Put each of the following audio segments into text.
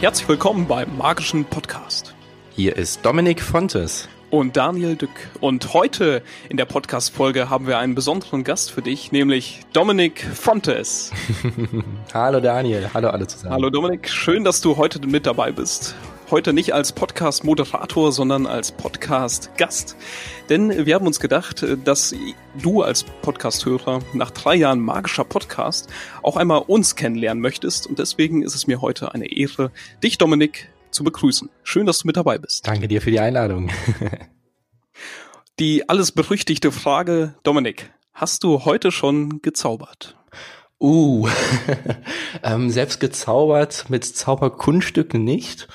Herzlich willkommen beim Magischen Podcast. Hier ist Dominik Fontes. Und Daniel Dück. Und heute in der Podcast-Folge haben wir einen besonderen Gast für dich, nämlich Dominik Fontes. hallo Daniel, hallo alle zusammen. Hallo Dominik, schön, dass du heute mit dabei bist heute nicht als Podcast-Moderator, sondern als Podcast-Gast. Denn wir haben uns gedacht, dass du als Podcast-Hörer nach drei Jahren magischer Podcast auch einmal uns kennenlernen möchtest. Und deswegen ist es mir heute eine Ehre, dich, Dominik, zu begrüßen. Schön, dass du mit dabei bist. Danke dir für die Einladung. die alles berüchtigte Frage, Dominik, hast du heute schon gezaubert? Uh, ähm, selbst gezaubert mit Zauberkunststücken nicht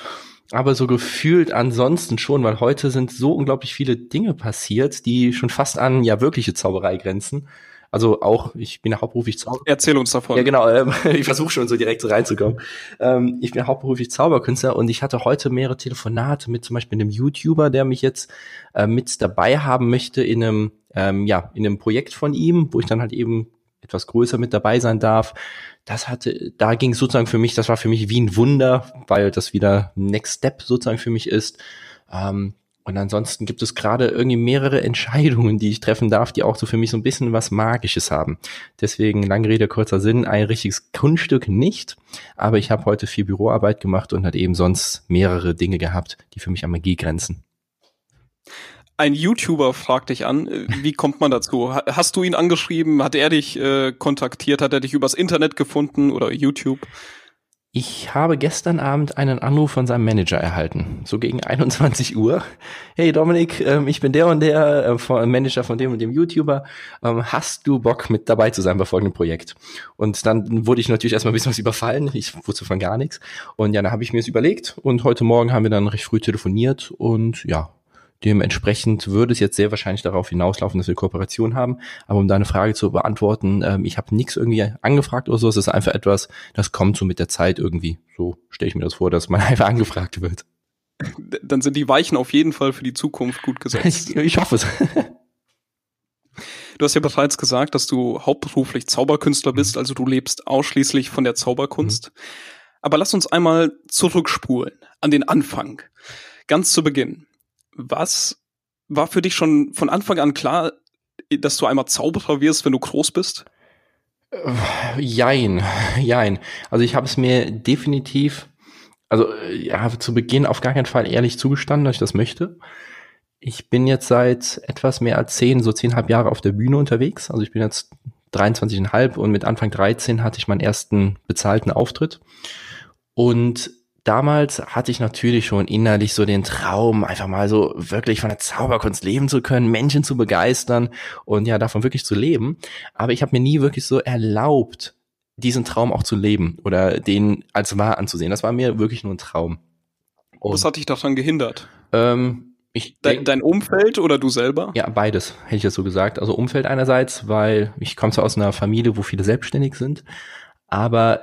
aber so gefühlt ansonsten schon, weil heute sind so unglaublich viele Dinge passiert, die schon fast an ja wirkliche Zauberei grenzen. Also auch, ich bin ja hauptberuflich Zauberer. Erzähl uns davon. Ja, genau. Ähm, ich versuche schon so direkt so reinzukommen. Ähm, ich bin hauptberuflich Zauberkünstler und ich hatte heute mehrere Telefonate mit zum Beispiel einem YouTuber, der mich jetzt äh, mit dabei haben möchte in einem, ähm, ja, in einem Projekt von ihm, wo ich dann halt eben etwas größer mit dabei sein darf. Das hatte, da ging sozusagen für mich, das war für mich wie ein Wunder, weil das wieder Next Step sozusagen für mich ist. Ähm, und ansonsten gibt es gerade irgendwie mehrere Entscheidungen, die ich treffen darf, die auch so für mich so ein bisschen was Magisches haben. Deswegen, lange Rede, kurzer Sinn, ein richtiges Kunststück nicht. Aber ich habe heute viel Büroarbeit gemacht und hat eben sonst mehrere Dinge gehabt, die für mich an Magie grenzen. Ein YouTuber fragt dich an, äh, wie kommt man dazu? Hast du ihn angeschrieben? Hat er dich äh, kontaktiert? Hat er dich übers Internet gefunden oder YouTube? Ich habe gestern Abend einen Anruf von seinem Manager erhalten, so gegen 21 Uhr. Hey Dominik, ähm, ich bin der und der äh, Manager von dem und dem YouTuber. Ähm, hast du Bock mit dabei zu sein bei folgendem Projekt? Und dann wurde ich natürlich erstmal ein bisschen was überfallen. Ich wusste von gar nichts. Und ja, dann habe ich mir es überlegt und heute Morgen haben wir dann recht früh telefoniert und ja, Dementsprechend würde es jetzt sehr wahrscheinlich darauf hinauslaufen, dass wir Kooperation haben. Aber um deine Frage zu beantworten, ähm, ich habe nichts irgendwie angefragt oder so. Es ist einfach etwas, das kommt so mit der Zeit irgendwie. So stelle ich mir das vor, dass man einfach angefragt wird. Dann sind die Weichen auf jeden Fall für die Zukunft gut gesetzt. ich, ich hoffe es. Du hast ja bereits gesagt, dass du hauptberuflich Zauberkünstler mhm. bist, also du lebst ausschließlich von der Zauberkunst. Mhm. Aber lass uns einmal zurückspulen an den Anfang. Ganz zu Beginn. Was war für dich schon von Anfang an klar, dass du einmal Zauberer wirst, wenn du groß bist? Jein, jein. Also ich habe es mir definitiv, also ja, zu Beginn auf gar keinen Fall ehrlich zugestanden, dass ich das möchte. Ich bin jetzt seit etwas mehr als zehn, so zehnhalb Jahre auf der Bühne unterwegs. Also ich bin jetzt 23,5 und mit Anfang 13 hatte ich meinen ersten bezahlten Auftritt. Und damals hatte ich natürlich schon innerlich so den Traum, einfach mal so wirklich von der Zauberkunst leben zu können, Menschen zu begeistern und ja, davon wirklich zu leben. Aber ich habe mir nie wirklich so erlaubt, diesen Traum auch zu leben oder den als wahr anzusehen. Das war mir wirklich nur ein Traum. Und, Was hat dich daran gehindert? Ähm, ich dein, dein Umfeld oder du selber? Ja, beides, hätte ich jetzt so gesagt. Also Umfeld einerseits, weil ich komme zwar aus einer Familie, wo viele selbstständig sind, aber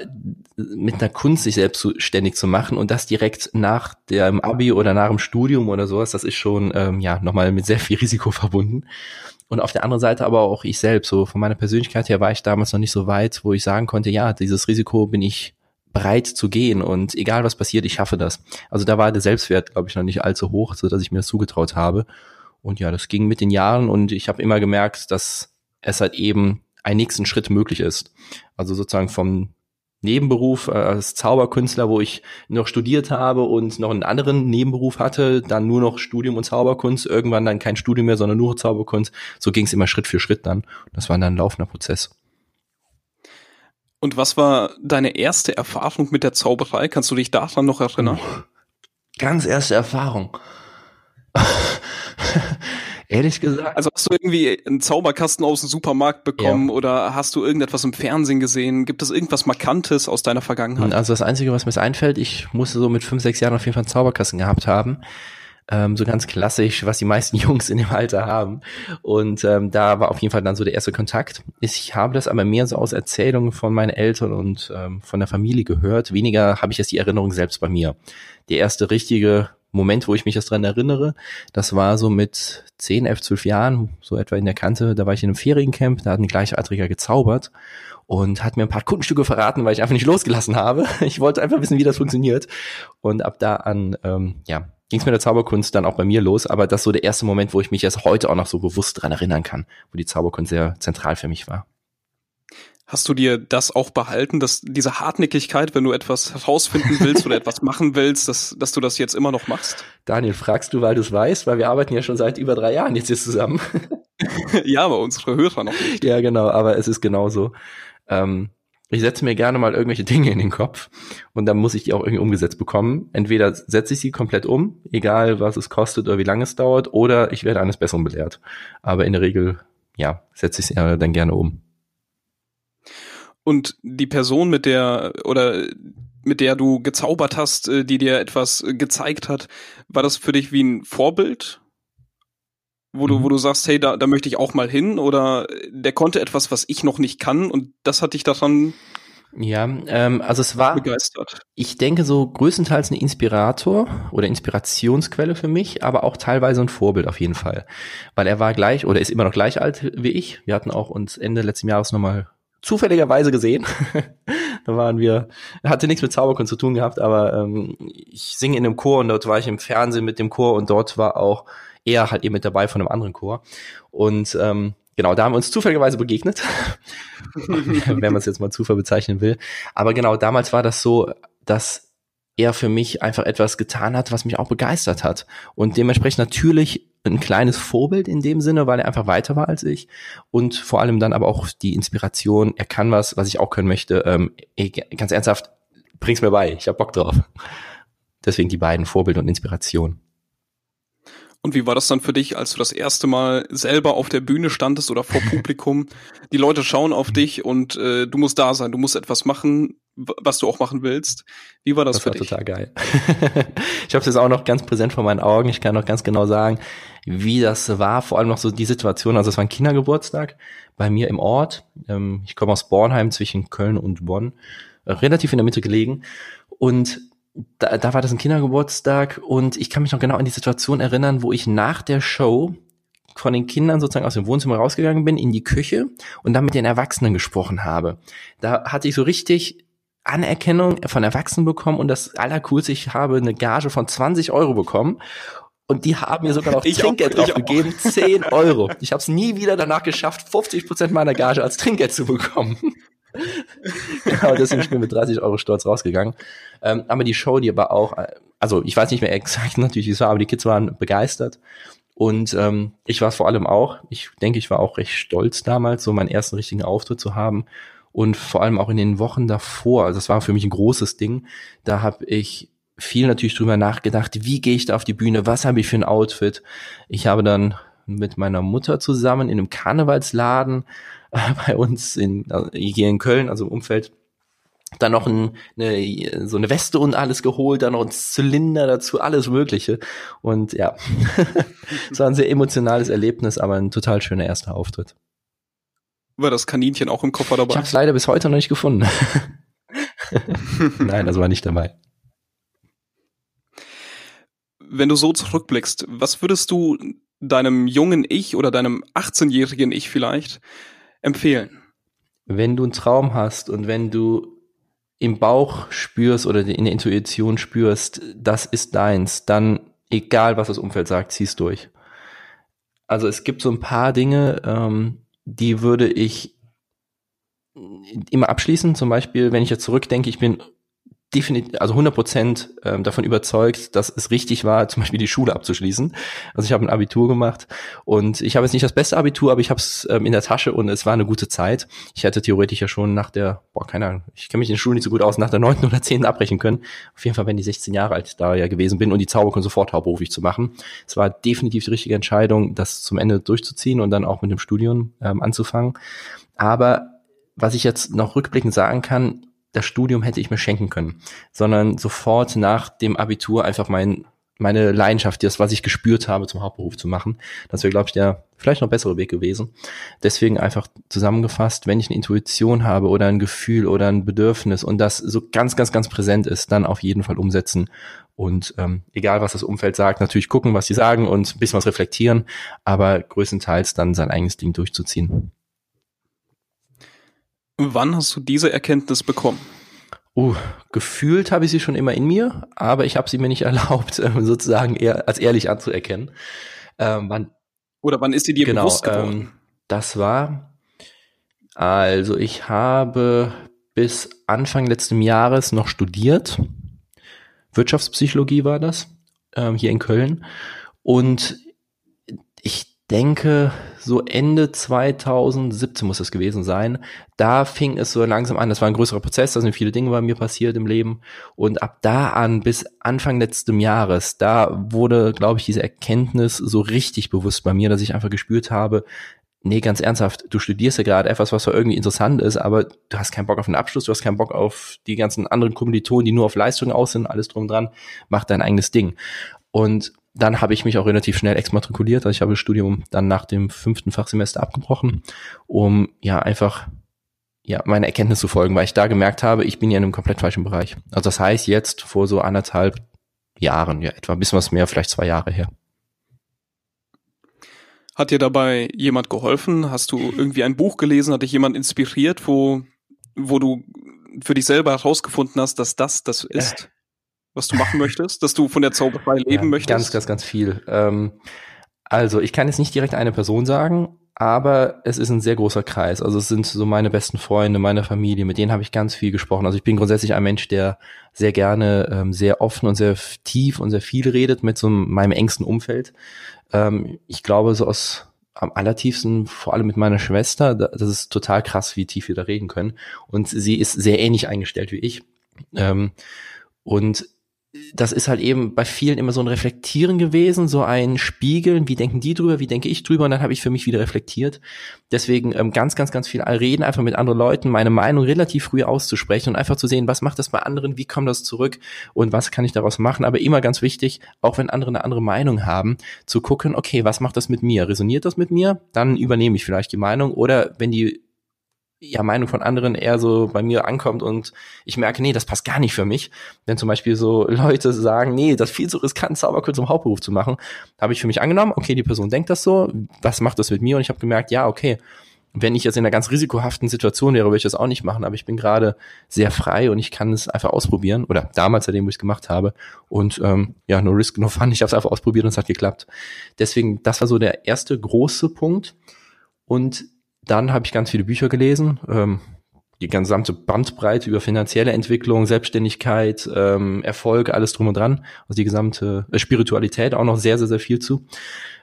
mit einer Kunst sich selbstständig zu machen und das direkt nach dem Abi oder nach dem Studium oder sowas, das ist schon ähm, ja nochmal mit sehr viel Risiko verbunden. Und auf der anderen Seite aber auch ich selbst, so von meiner Persönlichkeit her war ich damals noch nicht so weit, wo ich sagen konnte, ja, dieses Risiko bin ich bereit zu gehen und egal was passiert, ich schaffe das. Also da war der Selbstwert, glaube ich, noch nicht allzu hoch, so dass ich mir das zugetraut habe. Und ja, das ging mit den Jahren und ich habe immer gemerkt, dass es halt eben ein nächsten Schritt möglich ist. Also sozusagen vom Nebenberuf äh, als Zauberkünstler, wo ich noch studiert habe und noch einen anderen Nebenberuf hatte, dann nur noch Studium und Zauberkunst, irgendwann dann kein Studium mehr, sondern nur Zauberkunst. So ging es immer Schritt für Schritt dann. Das war dann ein laufender Prozess. Und was war deine erste Erfahrung mit der Zauberei? Kannst du dich daran noch erinnern? Ganz erste Erfahrung. Ehrlich gesagt. Also hast du irgendwie einen Zauberkasten aus dem Supermarkt bekommen ja. oder hast du irgendetwas im Fernsehen gesehen? Gibt es irgendwas Markantes aus deiner Vergangenheit? Also das Einzige, was mir einfällt, ich musste so mit fünf, sechs Jahren auf jeden Fall einen Zauberkasten gehabt haben. Ähm, so ganz klassisch, was die meisten Jungs in dem Alter haben. Und ähm, da war auf jeden Fall dann so der erste Kontakt. Ich habe das aber mehr so aus Erzählungen von meinen Eltern und ähm, von der Familie gehört. Weniger habe ich jetzt die Erinnerung selbst bei mir. Der erste richtige Moment, wo ich mich jetzt dran erinnere, das war so mit 10, 11, 12 Jahren, so etwa in der Kante, da war ich in einem Feriencamp, da hat ein Gleichaltriger gezaubert und hat mir ein paar Kundenstücke verraten, weil ich einfach nicht losgelassen habe. Ich wollte einfach wissen, wie das funktioniert. Und ab da an, ähm, ja, ging es mit der Zauberkunst dann auch bei mir los, aber das ist so der erste Moment, wo ich mich jetzt heute auch noch so bewusst dran erinnern kann, wo die Zauberkunst sehr zentral für mich war. Hast du dir das auch behalten, dass diese Hartnäckigkeit, wenn du etwas herausfinden willst oder etwas machen willst, dass, dass du das jetzt immer noch machst? Daniel, fragst du, weil du es weißt, weil wir arbeiten ja schon seit über drei Jahren jetzt hier zusammen. ja, aber unsere Hörer noch nicht. Ja, genau, aber es ist genauso. Ähm, ich setze mir gerne mal irgendwelche Dinge in den Kopf und dann muss ich die auch irgendwie umgesetzt bekommen. Entweder setze ich sie komplett um, egal was es kostet oder wie lange es dauert, oder ich werde eines Besseren belehrt. Aber in der Regel, ja, setze ich sie dann gerne um. Und die Person, mit der oder mit der du gezaubert hast, äh, die dir etwas gezeigt hat, war das für dich wie ein Vorbild? Wo du, mhm. wo du sagst, hey, da, da möchte ich auch mal hin, oder der konnte etwas, was ich noch nicht kann, und das hat dich daran ja, ähm, also es war, begeistert. ich denke so größtenteils ein Inspirator oder Inspirationsquelle für mich, aber auch teilweise ein Vorbild auf jeden Fall, weil er war gleich oder ist immer noch gleich alt wie ich. Wir hatten auch uns Ende letzten Jahres nochmal zufälligerweise gesehen. da waren wir, hatte nichts mit Zauberkunst zu tun gehabt, aber ähm, ich singe in einem Chor und dort war ich im Fernsehen mit dem Chor und dort war auch er halt eben mit dabei von einem anderen Chor. Und ähm, genau, da haben wir uns zufälligerweise begegnet, wenn man es jetzt mal Zufall bezeichnen will. Aber genau, damals war das so, dass er für mich einfach etwas getan hat, was mich auch begeistert hat. Und dementsprechend natürlich ein kleines Vorbild in dem Sinne, weil er einfach weiter war als ich. Und vor allem dann aber auch die Inspiration, er kann was, was ich auch können möchte. Ähm, ey, ganz ernsthaft, bring's mir bei, ich hab Bock drauf. Deswegen die beiden Vorbild und Inspiration. Und wie war das dann für dich, als du das erste Mal selber auf der Bühne standest oder vor Publikum? Die Leute schauen auf dich und äh, du musst da sein, du musst etwas machen, was du auch machen willst. Wie war das, das für war dich? Das war total geil. ich habe es jetzt auch noch ganz präsent vor meinen Augen. Ich kann noch ganz genau sagen, wie das war. Vor allem noch so die Situation. Also es war ein Kindergeburtstag bei mir im Ort. Ähm, ich komme aus Bornheim zwischen Köln und Bonn, äh, relativ in der Mitte gelegen. Und da, da war das ein Kindergeburtstag und ich kann mich noch genau an die Situation erinnern, wo ich nach der Show von den Kindern sozusagen aus dem Wohnzimmer rausgegangen bin in die Küche und dann mit den Erwachsenen gesprochen habe. Da hatte ich so richtig Anerkennung von Erwachsenen bekommen und das Allercoolste, ich habe eine Gage von 20 Euro bekommen und die haben mir sogar noch ich Trinkgeld drauf gegeben, 10 Euro. Ich habe es nie wieder danach geschafft, 50 Prozent meiner Gage als Trinkgeld zu bekommen. genau, deswegen bin ich mit 30 Euro stolz rausgegangen. Ähm, aber die Show, die war auch, also ich weiß nicht mehr exakt natürlich, wie es war, aber die Kids waren begeistert. Und ähm, ich war es vor allem auch. Ich denke, ich war auch recht stolz damals, so meinen ersten richtigen Auftritt zu haben. Und vor allem auch in den Wochen davor, also das war für mich ein großes Ding, da habe ich viel natürlich drüber nachgedacht, wie gehe ich da auf die Bühne, was habe ich für ein Outfit. Ich habe dann mit meiner Mutter zusammen in einem Karnevalsladen bei uns in, hier in Köln, also im Umfeld, dann noch ein, eine, so eine Weste und alles geholt, dann noch ein Zylinder dazu, alles Mögliche. Und ja, es war ein sehr emotionales Erlebnis, aber ein total schöner erster Auftritt. War das Kaninchen auch im Koffer dabei? Ich habe es leider bis heute noch nicht gefunden. Nein, das war nicht dabei. Wenn du so zurückblickst, was würdest du deinem jungen Ich oder deinem 18-jährigen Ich vielleicht empfehlen? Wenn du einen Traum hast und wenn du im Bauch spürst oder in der Intuition spürst, das ist deins, dann egal was das Umfeld sagt, zieh's durch. Also es gibt so ein paar Dinge, ähm, die würde ich immer abschließen. Zum Beispiel, wenn ich jetzt zurückdenke, ich bin definitiv, also 100 Prozent ähm, davon überzeugt, dass es richtig war, zum Beispiel die Schule abzuschließen. Also ich habe ein Abitur gemacht und ich habe jetzt nicht das beste Abitur, aber ich habe es ähm, in der Tasche und es war eine gute Zeit. Ich hätte theoretisch ja schon nach der, boah, keine Ahnung, ich kenne mich in der Schule nicht so gut aus, nach der neunten oder zehnten abbrechen können. Auf jeden Fall, wenn ich 16 Jahre alt da ja gewesen bin und die Zauberkunst sofort hauptberuflich zu machen. Es war definitiv die richtige Entscheidung, das zum Ende durchzuziehen und dann auch mit dem Studium ähm, anzufangen. Aber was ich jetzt noch rückblickend sagen kann, das Studium hätte ich mir schenken können, sondern sofort nach dem Abitur einfach mein meine Leidenschaft, das, was ich gespürt habe, zum Hauptberuf zu machen. Das wäre, glaube ich, der vielleicht noch bessere Weg gewesen. Deswegen einfach zusammengefasst, wenn ich eine Intuition habe oder ein Gefühl oder ein Bedürfnis und das so ganz, ganz, ganz präsent ist, dann auf jeden Fall umsetzen. Und ähm, egal, was das Umfeld sagt, natürlich gucken, was sie sagen und ein bisschen was reflektieren, aber größtenteils dann sein eigenes Ding durchzuziehen. Wann hast du diese Erkenntnis bekommen? Uh, gefühlt habe ich sie schon immer in mir, aber ich habe sie mir nicht erlaubt, sozusagen eher als ehrlich anzuerkennen. Ähm, wann, Oder wann ist sie dir genau, bewusst geworden? Ähm, das war, also ich habe bis Anfang letzten Jahres noch studiert. Wirtschaftspsychologie war das, ähm, hier in Köln. Und ich denke, so Ende 2017 muss es gewesen sein. Da fing es so langsam an. Das war ein größerer Prozess, da sind viele Dinge bei mir passiert im Leben. Und ab da an bis Anfang letzten Jahres, da wurde, glaube ich, diese Erkenntnis so richtig bewusst bei mir, dass ich einfach gespürt habe, nee, ganz ernsthaft, du studierst ja gerade etwas, was zwar irgendwie interessant ist, aber du hast keinen Bock auf den Abschluss, du hast keinen Bock auf die ganzen anderen Kommilitonen, die nur auf Leistung aus sind, alles drum dran, mach dein eigenes Ding. Und dann habe ich mich auch relativ schnell exmatrikuliert. Also ich habe das Studium dann nach dem fünften Fachsemester abgebrochen, um ja einfach ja meine Erkenntnis zu folgen, weil ich da gemerkt habe, ich bin ja in einem komplett falschen Bereich. Also das heißt jetzt vor so anderthalb Jahren, ja etwa ein bisschen was mehr, vielleicht zwei Jahre her. Hat dir dabei jemand geholfen? Hast du irgendwie ein Buch gelesen? Hat dich jemand inspiriert, wo, wo du für dich selber herausgefunden hast, dass das das ist? Was du machen möchtest, dass du von der Zauberei leben ja, möchtest? Ganz, ganz, ganz viel. Ähm, also ich kann jetzt nicht direkt eine Person sagen, aber es ist ein sehr großer Kreis. Also es sind so meine besten Freunde, meine Familie, mit denen habe ich ganz viel gesprochen. Also ich bin grundsätzlich ein Mensch, der sehr gerne ähm, sehr offen und sehr tief und sehr viel redet mit so meinem engsten Umfeld. Ähm, ich glaube, so aus am allertiefsten, vor allem mit meiner Schwester, das ist total krass, wie tief wir da reden können. Und sie ist sehr ähnlich eingestellt wie ich. Ähm, und das ist halt eben bei vielen immer so ein Reflektieren gewesen, so ein Spiegeln, wie denken die drüber, wie denke ich drüber und dann habe ich für mich wieder reflektiert. Deswegen ähm, ganz, ganz, ganz viel reden, einfach mit anderen Leuten, meine Meinung relativ früh auszusprechen und einfach zu sehen, was macht das bei anderen, wie kommt das zurück und was kann ich daraus machen. Aber immer ganz wichtig, auch wenn andere eine andere Meinung haben, zu gucken, okay, was macht das mit mir? Resoniert das mit mir? Dann übernehme ich vielleicht die Meinung oder wenn die ja, Meinung von anderen eher so bei mir ankommt und ich merke, nee, das passt gar nicht für mich. Wenn zum Beispiel so Leute sagen, nee, das ist viel zu riskant, Zauberkurs zum Hauptberuf zu machen, habe ich für mich angenommen, okay, die Person denkt das so, was macht das mit mir? Und ich habe gemerkt, ja, okay, wenn ich jetzt in einer ganz risikohaften Situation wäre, würde ich das auch nicht machen, aber ich bin gerade sehr frei und ich kann es einfach ausprobieren. Oder damals, seitdem ich es gemacht habe. Und ähm, ja, no risk, no fun. Ich habe es einfach ausprobiert und es hat geklappt. Deswegen, das war so der erste große Punkt. Und dann habe ich ganz viele Bücher gelesen, ähm, die gesamte Bandbreite über finanzielle Entwicklung, Selbstständigkeit, ähm, Erfolg, alles drum und dran, also die gesamte äh, Spiritualität auch noch sehr, sehr, sehr viel zu.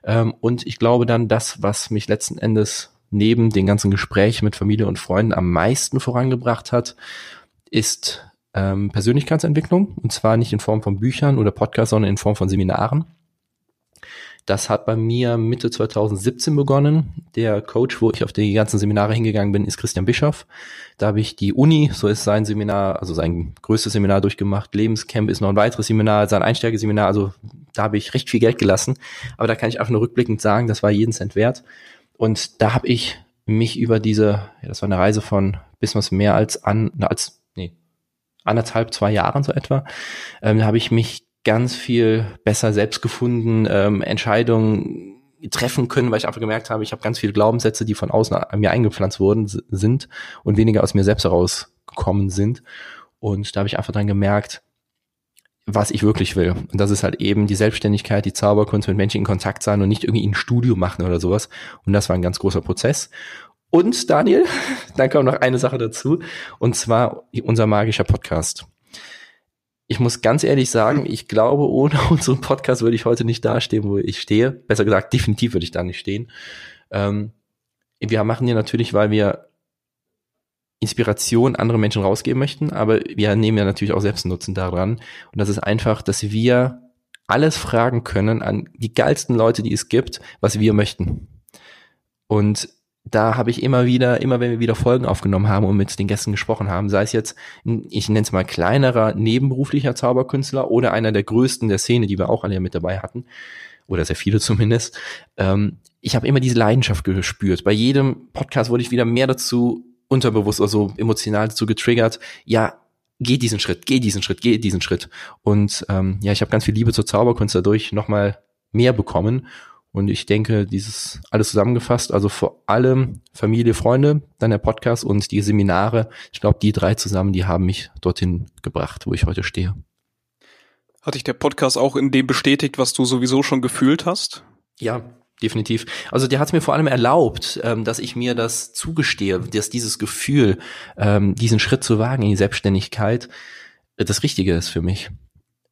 Ähm, und ich glaube dann, das, was mich letzten Endes neben den ganzen Gesprächen mit Familie und Freunden am meisten vorangebracht hat, ist ähm, Persönlichkeitsentwicklung. Und zwar nicht in Form von Büchern oder Podcasts, sondern in Form von Seminaren. Das hat bei mir Mitte 2017 begonnen. Der Coach, wo ich auf die ganzen Seminare hingegangen bin, ist Christian Bischoff. Da habe ich die Uni, so ist sein Seminar, also sein größtes Seminar durchgemacht. Lebenscamp ist noch ein weiteres Seminar, sein Einsteigeseminar. Also da habe ich recht viel Geld gelassen. Aber da kann ich einfach nur rückblickend sagen, das war jeden Cent wert. Und da habe ich mich über diese, ja, das war eine Reise von bis was mehr als an, als nee, anderthalb, zwei Jahren so etwa, ähm, da habe ich mich ganz viel besser selbst gefunden, ähm, Entscheidungen treffen können, weil ich einfach gemerkt habe, ich habe ganz viele Glaubenssätze, die von außen an mir eingepflanzt worden sind und weniger aus mir selbst herausgekommen sind. Und da habe ich einfach dann gemerkt, was ich wirklich will. Und das ist halt eben die Selbstständigkeit, die Zauberkunst, mit Menschen in Kontakt sein und nicht irgendwie ein Studio machen oder sowas. Und das war ein ganz großer Prozess. Und Daniel, dann kommt noch eine Sache dazu, und zwar unser magischer Podcast ich muss ganz ehrlich sagen, ich glaube, ohne unseren Podcast würde ich heute nicht dastehen, wo ich stehe. Besser gesagt, definitiv würde ich da nicht stehen. Ähm, wir machen ja natürlich, weil wir Inspiration andere Menschen rausgeben möchten, aber wir nehmen ja natürlich auch selbst Nutzen daran. Und das ist einfach, dass wir alles fragen können an die geilsten Leute, die es gibt, was wir möchten. Und da habe ich immer wieder, immer wenn wir wieder Folgen aufgenommen haben und mit den Gästen gesprochen haben, sei es jetzt, ich nenne es mal kleinerer nebenberuflicher Zauberkünstler oder einer der größten der Szene, die wir auch alle mit dabei hatten, oder sehr viele zumindest, ähm, ich habe immer diese Leidenschaft gespürt. Bei jedem Podcast wurde ich wieder mehr dazu unterbewusst, also emotional dazu getriggert, ja, geh diesen Schritt, geh diesen Schritt, geh diesen Schritt. Und ähm, ja, ich habe ganz viel Liebe zur Zauberkunst dadurch nochmal mehr bekommen. Und ich denke, dieses alles zusammengefasst, also vor allem Familie, Freunde, dann der Podcast und die Seminare, ich glaube, die drei zusammen, die haben mich dorthin gebracht, wo ich heute stehe. Hat dich der Podcast auch in dem bestätigt, was du sowieso schon gefühlt hast? Ja, definitiv. Also der hat es mir vor allem erlaubt, ähm, dass ich mir das zugestehe, dass dieses Gefühl, ähm, diesen Schritt zu wagen in die Selbstständigkeit, äh, das Richtige ist für mich.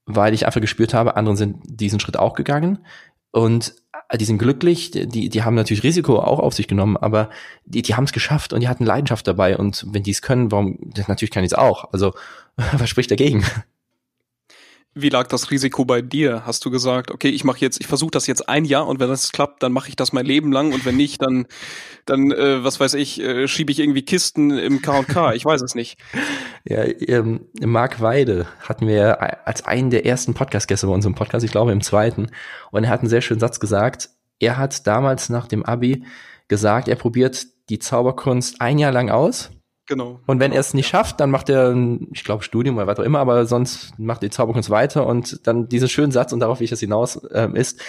Weil ich einfach gespürt habe, andere sind diesen Schritt auch gegangen und die sind glücklich, die, die haben natürlich Risiko auch auf sich genommen, aber die, die haben es geschafft und die hatten Leidenschaft dabei und wenn die es können, warum, natürlich kann ich es auch. Also was spricht dagegen? Wie lag das Risiko bei dir? Hast du gesagt, okay, ich mache jetzt, ich versuche das jetzt ein Jahr und wenn das klappt, dann mache ich das mein Leben lang und wenn nicht, dann, dann, äh, was weiß ich, äh, schiebe ich irgendwie Kisten im K&K. Ich weiß es nicht. Ja, ähm, Marc Weide hatten wir als einen der ersten Podcast-Gäste bei unserem Podcast, ich glaube im zweiten, und er hat einen sehr schönen Satz gesagt. Er hat damals nach dem Abi gesagt, er probiert die Zauberkunst ein Jahr lang aus Genau. Und wenn er es nicht schafft, dann macht er, ich glaube, Studium oder was auch immer, aber sonst macht die Zauberkunst weiter und dann diesen schönen Satz und darauf, wie ich das hinaus ähm, ist,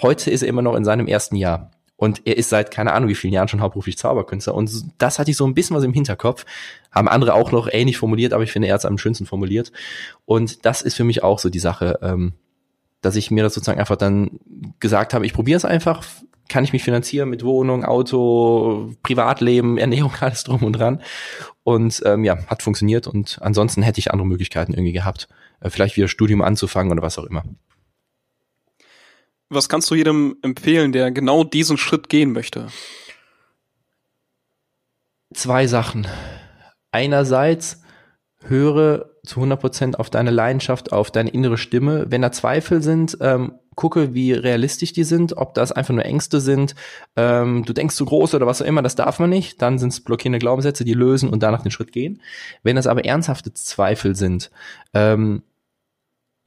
heute ist er immer noch in seinem ersten Jahr. Und er ist seit keine Ahnung wie vielen Jahren schon hauptberuflich Zauberkünstler. Und das hatte ich so ein bisschen was im Hinterkopf. Haben andere auch noch ähnlich formuliert, aber ich finde, er hat es am schönsten formuliert. Und das ist für mich auch so die Sache, ähm, dass ich mir das sozusagen einfach dann gesagt habe, ich probiere es einfach, kann ich mich finanzieren mit Wohnung, Auto, Privatleben, Ernährung, alles drum und dran. Und ähm, ja, hat funktioniert und ansonsten hätte ich andere Möglichkeiten irgendwie gehabt, äh, vielleicht wieder Studium anzufangen oder was auch immer. Was kannst du jedem empfehlen, der genau diesen Schritt gehen möchte? Zwei Sachen. Einerseits höre zu 100 Prozent auf deine Leidenschaft, auf deine innere Stimme. Wenn da Zweifel sind, ähm, gucke, wie realistisch die sind, ob das einfach nur Ängste sind, ähm, du denkst zu groß oder was auch immer, das darf man nicht, dann sind es blockierende Glaubenssätze, die lösen und danach den Schritt gehen. Wenn das aber ernsthafte Zweifel sind, ähm,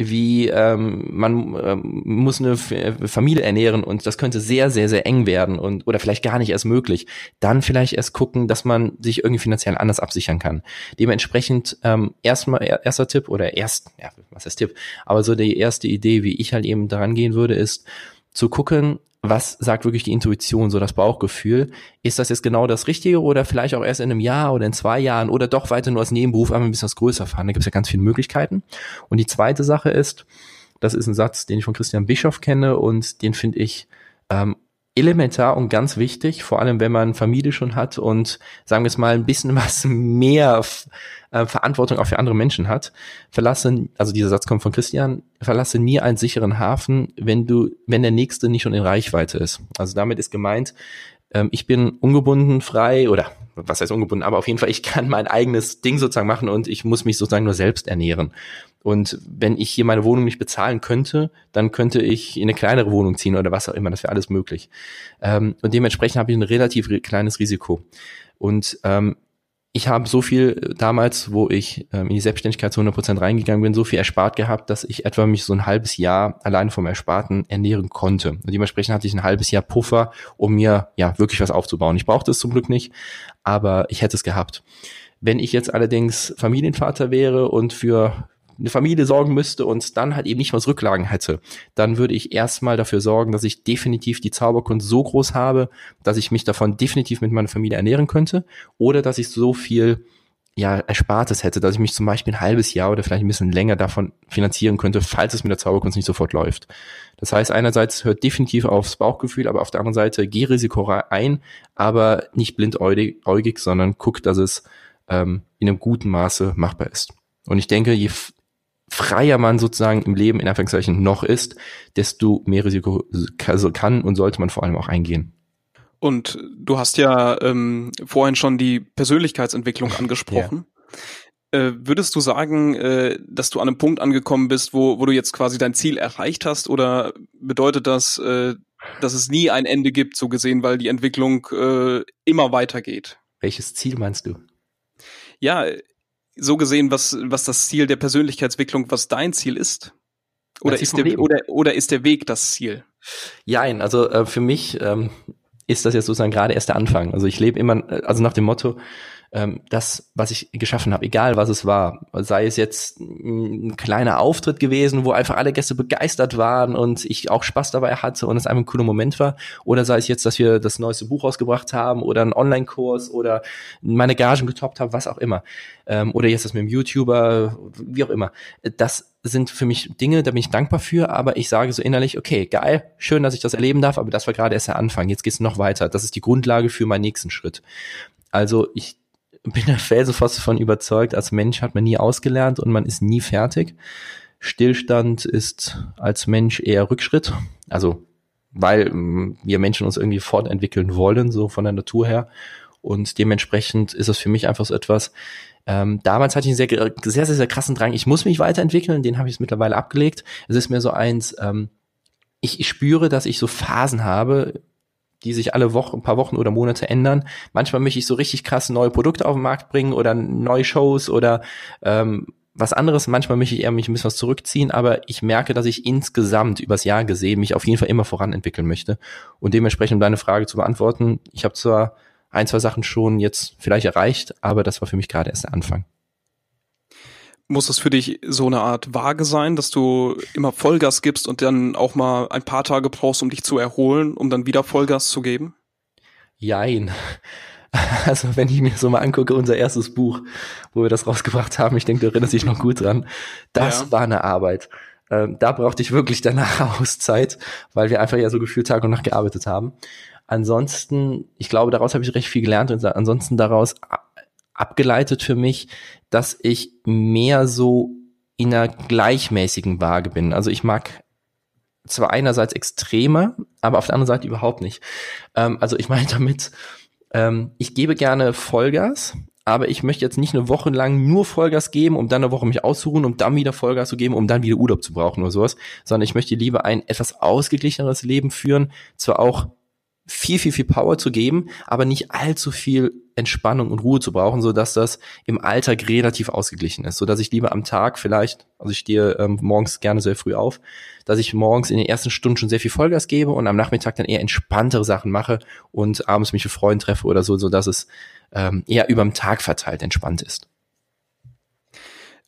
wie ähm, man ähm, muss eine Familie ernähren und das könnte sehr, sehr, sehr eng werden und oder vielleicht gar nicht erst möglich, dann vielleicht erst gucken, dass man sich irgendwie finanziell anders absichern kann. Dementsprechend ähm, erstmal erster Tipp oder erst, ja, was heißt Tipp, aber so die erste Idee, wie ich halt eben daran gehen würde, ist zu gucken, was sagt wirklich die Intuition, so das Bauchgefühl? Ist das jetzt genau das Richtige oder vielleicht auch erst in einem Jahr oder in zwei Jahren oder doch weiter nur als Nebenberuf einmal ein bisschen was größer fahren? Da gibt es ja ganz viele Möglichkeiten. Und die zweite Sache ist, das ist ein Satz, den ich von Christian Bischoff kenne und den finde ich ähm, elementar und ganz wichtig, vor allem wenn man Familie schon hat und sagen wir es mal ein bisschen was mehr äh, Verantwortung auch für andere Menschen hat. Verlasse, also dieser Satz kommt von Christian, verlasse nie einen sicheren Hafen, wenn du, wenn der nächste nicht schon in Reichweite ist. Also damit ist gemeint, ähm, ich bin ungebunden, frei oder was heißt ungebunden, aber auf jeden Fall, ich kann mein eigenes Ding sozusagen machen und ich muss mich sozusagen nur selbst ernähren. Und wenn ich hier meine Wohnung nicht bezahlen könnte, dann könnte ich in eine kleinere Wohnung ziehen oder was auch immer, das wäre alles möglich. Ähm, und dementsprechend habe ich ein relativ kleines Risiko. Und ähm, ich habe so viel damals, wo ich ähm, in die Selbstständigkeit zu 100 Prozent reingegangen bin, so viel erspart gehabt, dass ich etwa mich so ein halbes Jahr allein vom Ersparten ernähren konnte. Und dementsprechend hatte ich ein halbes Jahr Puffer, um mir ja wirklich was aufzubauen. Ich brauchte es zum Glück nicht, aber ich hätte es gehabt. Wenn ich jetzt allerdings Familienvater wäre und für eine Familie sorgen müsste und dann halt eben nicht mal Rücklagen hätte, dann würde ich erstmal dafür sorgen, dass ich definitiv die Zauberkunst so groß habe, dass ich mich davon definitiv mit meiner Familie ernähren könnte oder dass ich so viel ja, Erspartes hätte, dass ich mich zum Beispiel ein halbes Jahr oder vielleicht ein bisschen länger davon finanzieren könnte, falls es mit der Zauberkunst nicht sofort läuft. Das heißt, einerseits hört definitiv aufs Bauchgefühl, aber auf der anderen Seite geh Risiko ein, aber nicht blindäugig, sondern guck, dass es ähm, in einem guten Maße machbar ist. Und ich denke, je freier man sozusagen im Leben in Anführungszeichen noch ist, desto mehr Risiko kann und sollte man vor allem auch eingehen. Und du hast ja ähm, vorhin schon die Persönlichkeitsentwicklung angesprochen. Ja. Äh, würdest du sagen, äh, dass du an einem Punkt angekommen bist, wo, wo du jetzt quasi dein Ziel erreicht hast? Oder bedeutet das, äh, dass es nie ein Ende gibt, so gesehen, weil die Entwicklung äh, immer weitergeht. Welches Ziel meinst du? Ja, so gesehen, was, was das Ziel der Persönlichkeitsentwicklung, was dein Ziel ist? Oder ist, der, oder, oder ist der Weg das Ziel? Jein, also äh, für mich ähm, ist das jetzt sozusagen gerade erst der Anfang. Also ich lebe immer, also nach dem Motto, ähm, das, was ich geschaffen habe, egal was es war, sei es jetzt ein kleiner Auftritt gewesen, wo einfach alle Gäste begeistert waren und ich auch Spaß dabei hatte und es einfach ein cooler Moment war, oder sei es jetzt, dass wir das neueste Buch rausgebracht haben oder einen Online-Kurs oder meine Gagen getoppt haben, was auch immer, ähm, oder jetzt das mit dem YouTuber, wie auch immer. Das sind für mich Dinge, da bin ich dankbar für, aber ich sage so innerlich, okay, geil, schön, dass ich das erleben darf, aber das war gerade erst der Anfang. Jetzt geht's noch weiter. Das ist die Grundlage für meinen nächsten Schritt. Also ich bin da felsenfest davon überzeugt, als Mensch hat man nie ausgelernt und man ist nie fertig. Stillstand ist als Mensch eher Rückschritt. Also, weil mm, wir Menschen uns irgendwie fortentwickeln wollen, so von der Natur her. Und dementsprechend ist es für mich einfach so etwas, ähm, damals hatte ich einen sehr, sehr, sehr, sehr krassen Drang. Ich muss mich weiterentwickeln, den habe ich mittlerweile abgelegt. Es ist mir so eins, ähm, ich, ich spüre, dass ich so Phasen habe, die sich alle Wochen, ein paar Wochen oder Monate ändern. Manchmal möchte ich so richtig krass neue Produkte auf den Markt bringen oder neue Shows oder ähm, was anderes. Manchmal möchte ich eher mich ein bisschen was zurückziehen, aber ich merke, dass ich insgesamt übers Jahr gesehen mich auf jeden Fall immer voranentwickeln möchte. Und dementsprechend, um deine Frage zu beantworten, ich habe zwar ein, zwei Sachen schon jetzt vielleicht erreicht, aber das war für mich gerade erst der Anfang. Muss es für dich so eine Art Waage sein, dass du immer Vollgas gibst und dann auch mal ein paar Tage brauchst, um dich zu erholen, um dann wieder Vollgas zu geben? Jein. Also wenn ich mir so mal angucke, unser erstes Buch, wo wir das rausgebracht haben, ich denke, du erinnerst dich noch gut dran, das ja. war eine Arbeit. Ähm, da brauchte ich wirklich danach Auszeit, weil wir einfach ja so gefühlt Tag und Nacht gearbeitet haben. Ansonsten, ich glaube, daraus habe ich recht viel gelernt und ansonsten daraus abgeleitet für mich, dass ich mehr so in einer gleichmäßigen Waage bin. Also ich mag zwar einerseits extremer, aber auf der anderen Seite überhaupt nicht. Ähm, also ich meine damit, ähm, ich gebe gerne Vollgas, aber ich möchte jetzt nicht eine Woche lang nur Vollgas geben, um dann eine Woche mich auszuruhen, um dann wieder Vollgas zu geben, um dann wieder Urlaub zu brauchen oder sowas, sondern ich möchte lieber ein etwas ausgeglicheneres Leben führen, zwar auch viel, viel, viel Power zu geben, aber nicht allzu viel Entspannung und Ruhe zu brauchen, so dass das im Alltag relativ ausgeglichen ist, so dass ich lieber am Tag vielleicht, also ich stehe ähm, morgens gerne sehr früh auf, dass ich morgens in den ersten Stunden schon sehr viel Vollgas gebe und am Nachmittag dann eher entspanntere Sachen mache und abends mich mit Freunden treffe oder so, so dass es ähm, eher überm Tag verteilt entspannt ist.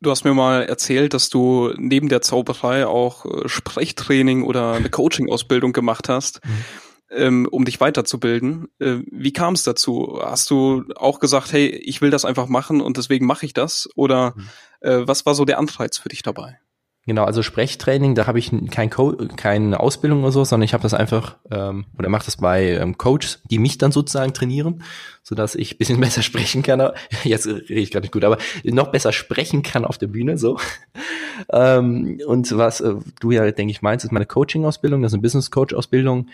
Du hast mir mal erzählt, dass du neben der Zauberei auch äh, Sprechtraining oder eine Coaching-Ausbildung gemacht hast. Mhm ähm, um dich weiterzubilden. Äh, wie kam es dazu? Hast du auch gesagt, hey, ich will das einfach machen und deswegen mache ich das? Oder mhm. äh, was war so der Anreiz für dich dabei? Genau, also Sprechtraining, da habe ich kein Co keine Ausbildung oder so, sondern ich habe das einfach ähm, oder mache das bei ähm, Coaches, die mich dann sozusagen trainieren, so dass ich bisschen besser sprechen kann. Jetzt rede ich gerade nicht gut, aber noch besser sprechen kann auf der Bühne so. ähm, und was äh, du ja denke ich meinst, ist meine Coaching-Ausbildung, das ist eine Business-Coach-Ausbildung.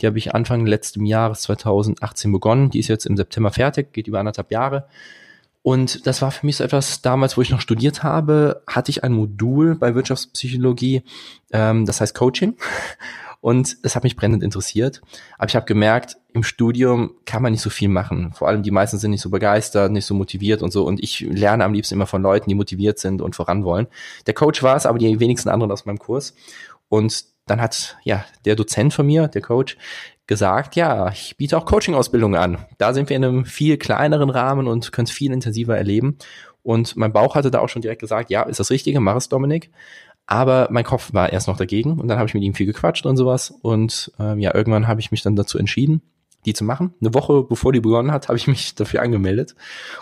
Die habe ich Anfang letzten Jahres 2018 begonnen. Die ist jetzt im September fertig, geht über anderthalb Jahre. Und das war für mich so etwas, damals, wo ich noch studiert habe, hatte ich ein Modul bei Wirtschaftspsychologie, ähm, das heißt Coaching. Und es hat mich brennend interessiert. Aber ich habe gemerkt, im Studium kann man nicht so viel machen. Vor allem die meisten sind nicht so begeistert, nicht so motiviert und so. Und ich lerne am liebsten immer von Leuten, die motiviert sind und voran wollen. Der Coach war es, aber die wenigsten anderen aus meinem Kurs. Und dann hat ja der Dozent von mir, der Coach, gesagt, ja, ich biete auch Coaching-Ausbildungen an. Da sind wir in einem viel kleineren Rahmen und können es viel intensiver erleben. Und mein Bauch hatte da auch schon direkt gesagt, ja, ist das Richtige, mach es, Dominik. Aber mein Kopf war erst noch dagegen und dann habe ich mit ihm viel gequatscht und sowas. Und ähm, ja, irgendwann habe ich mich dann dazu entschieden, die zu machen. Eine Woche bevor die begonnen hat, habe ich mich dafür angemeldet.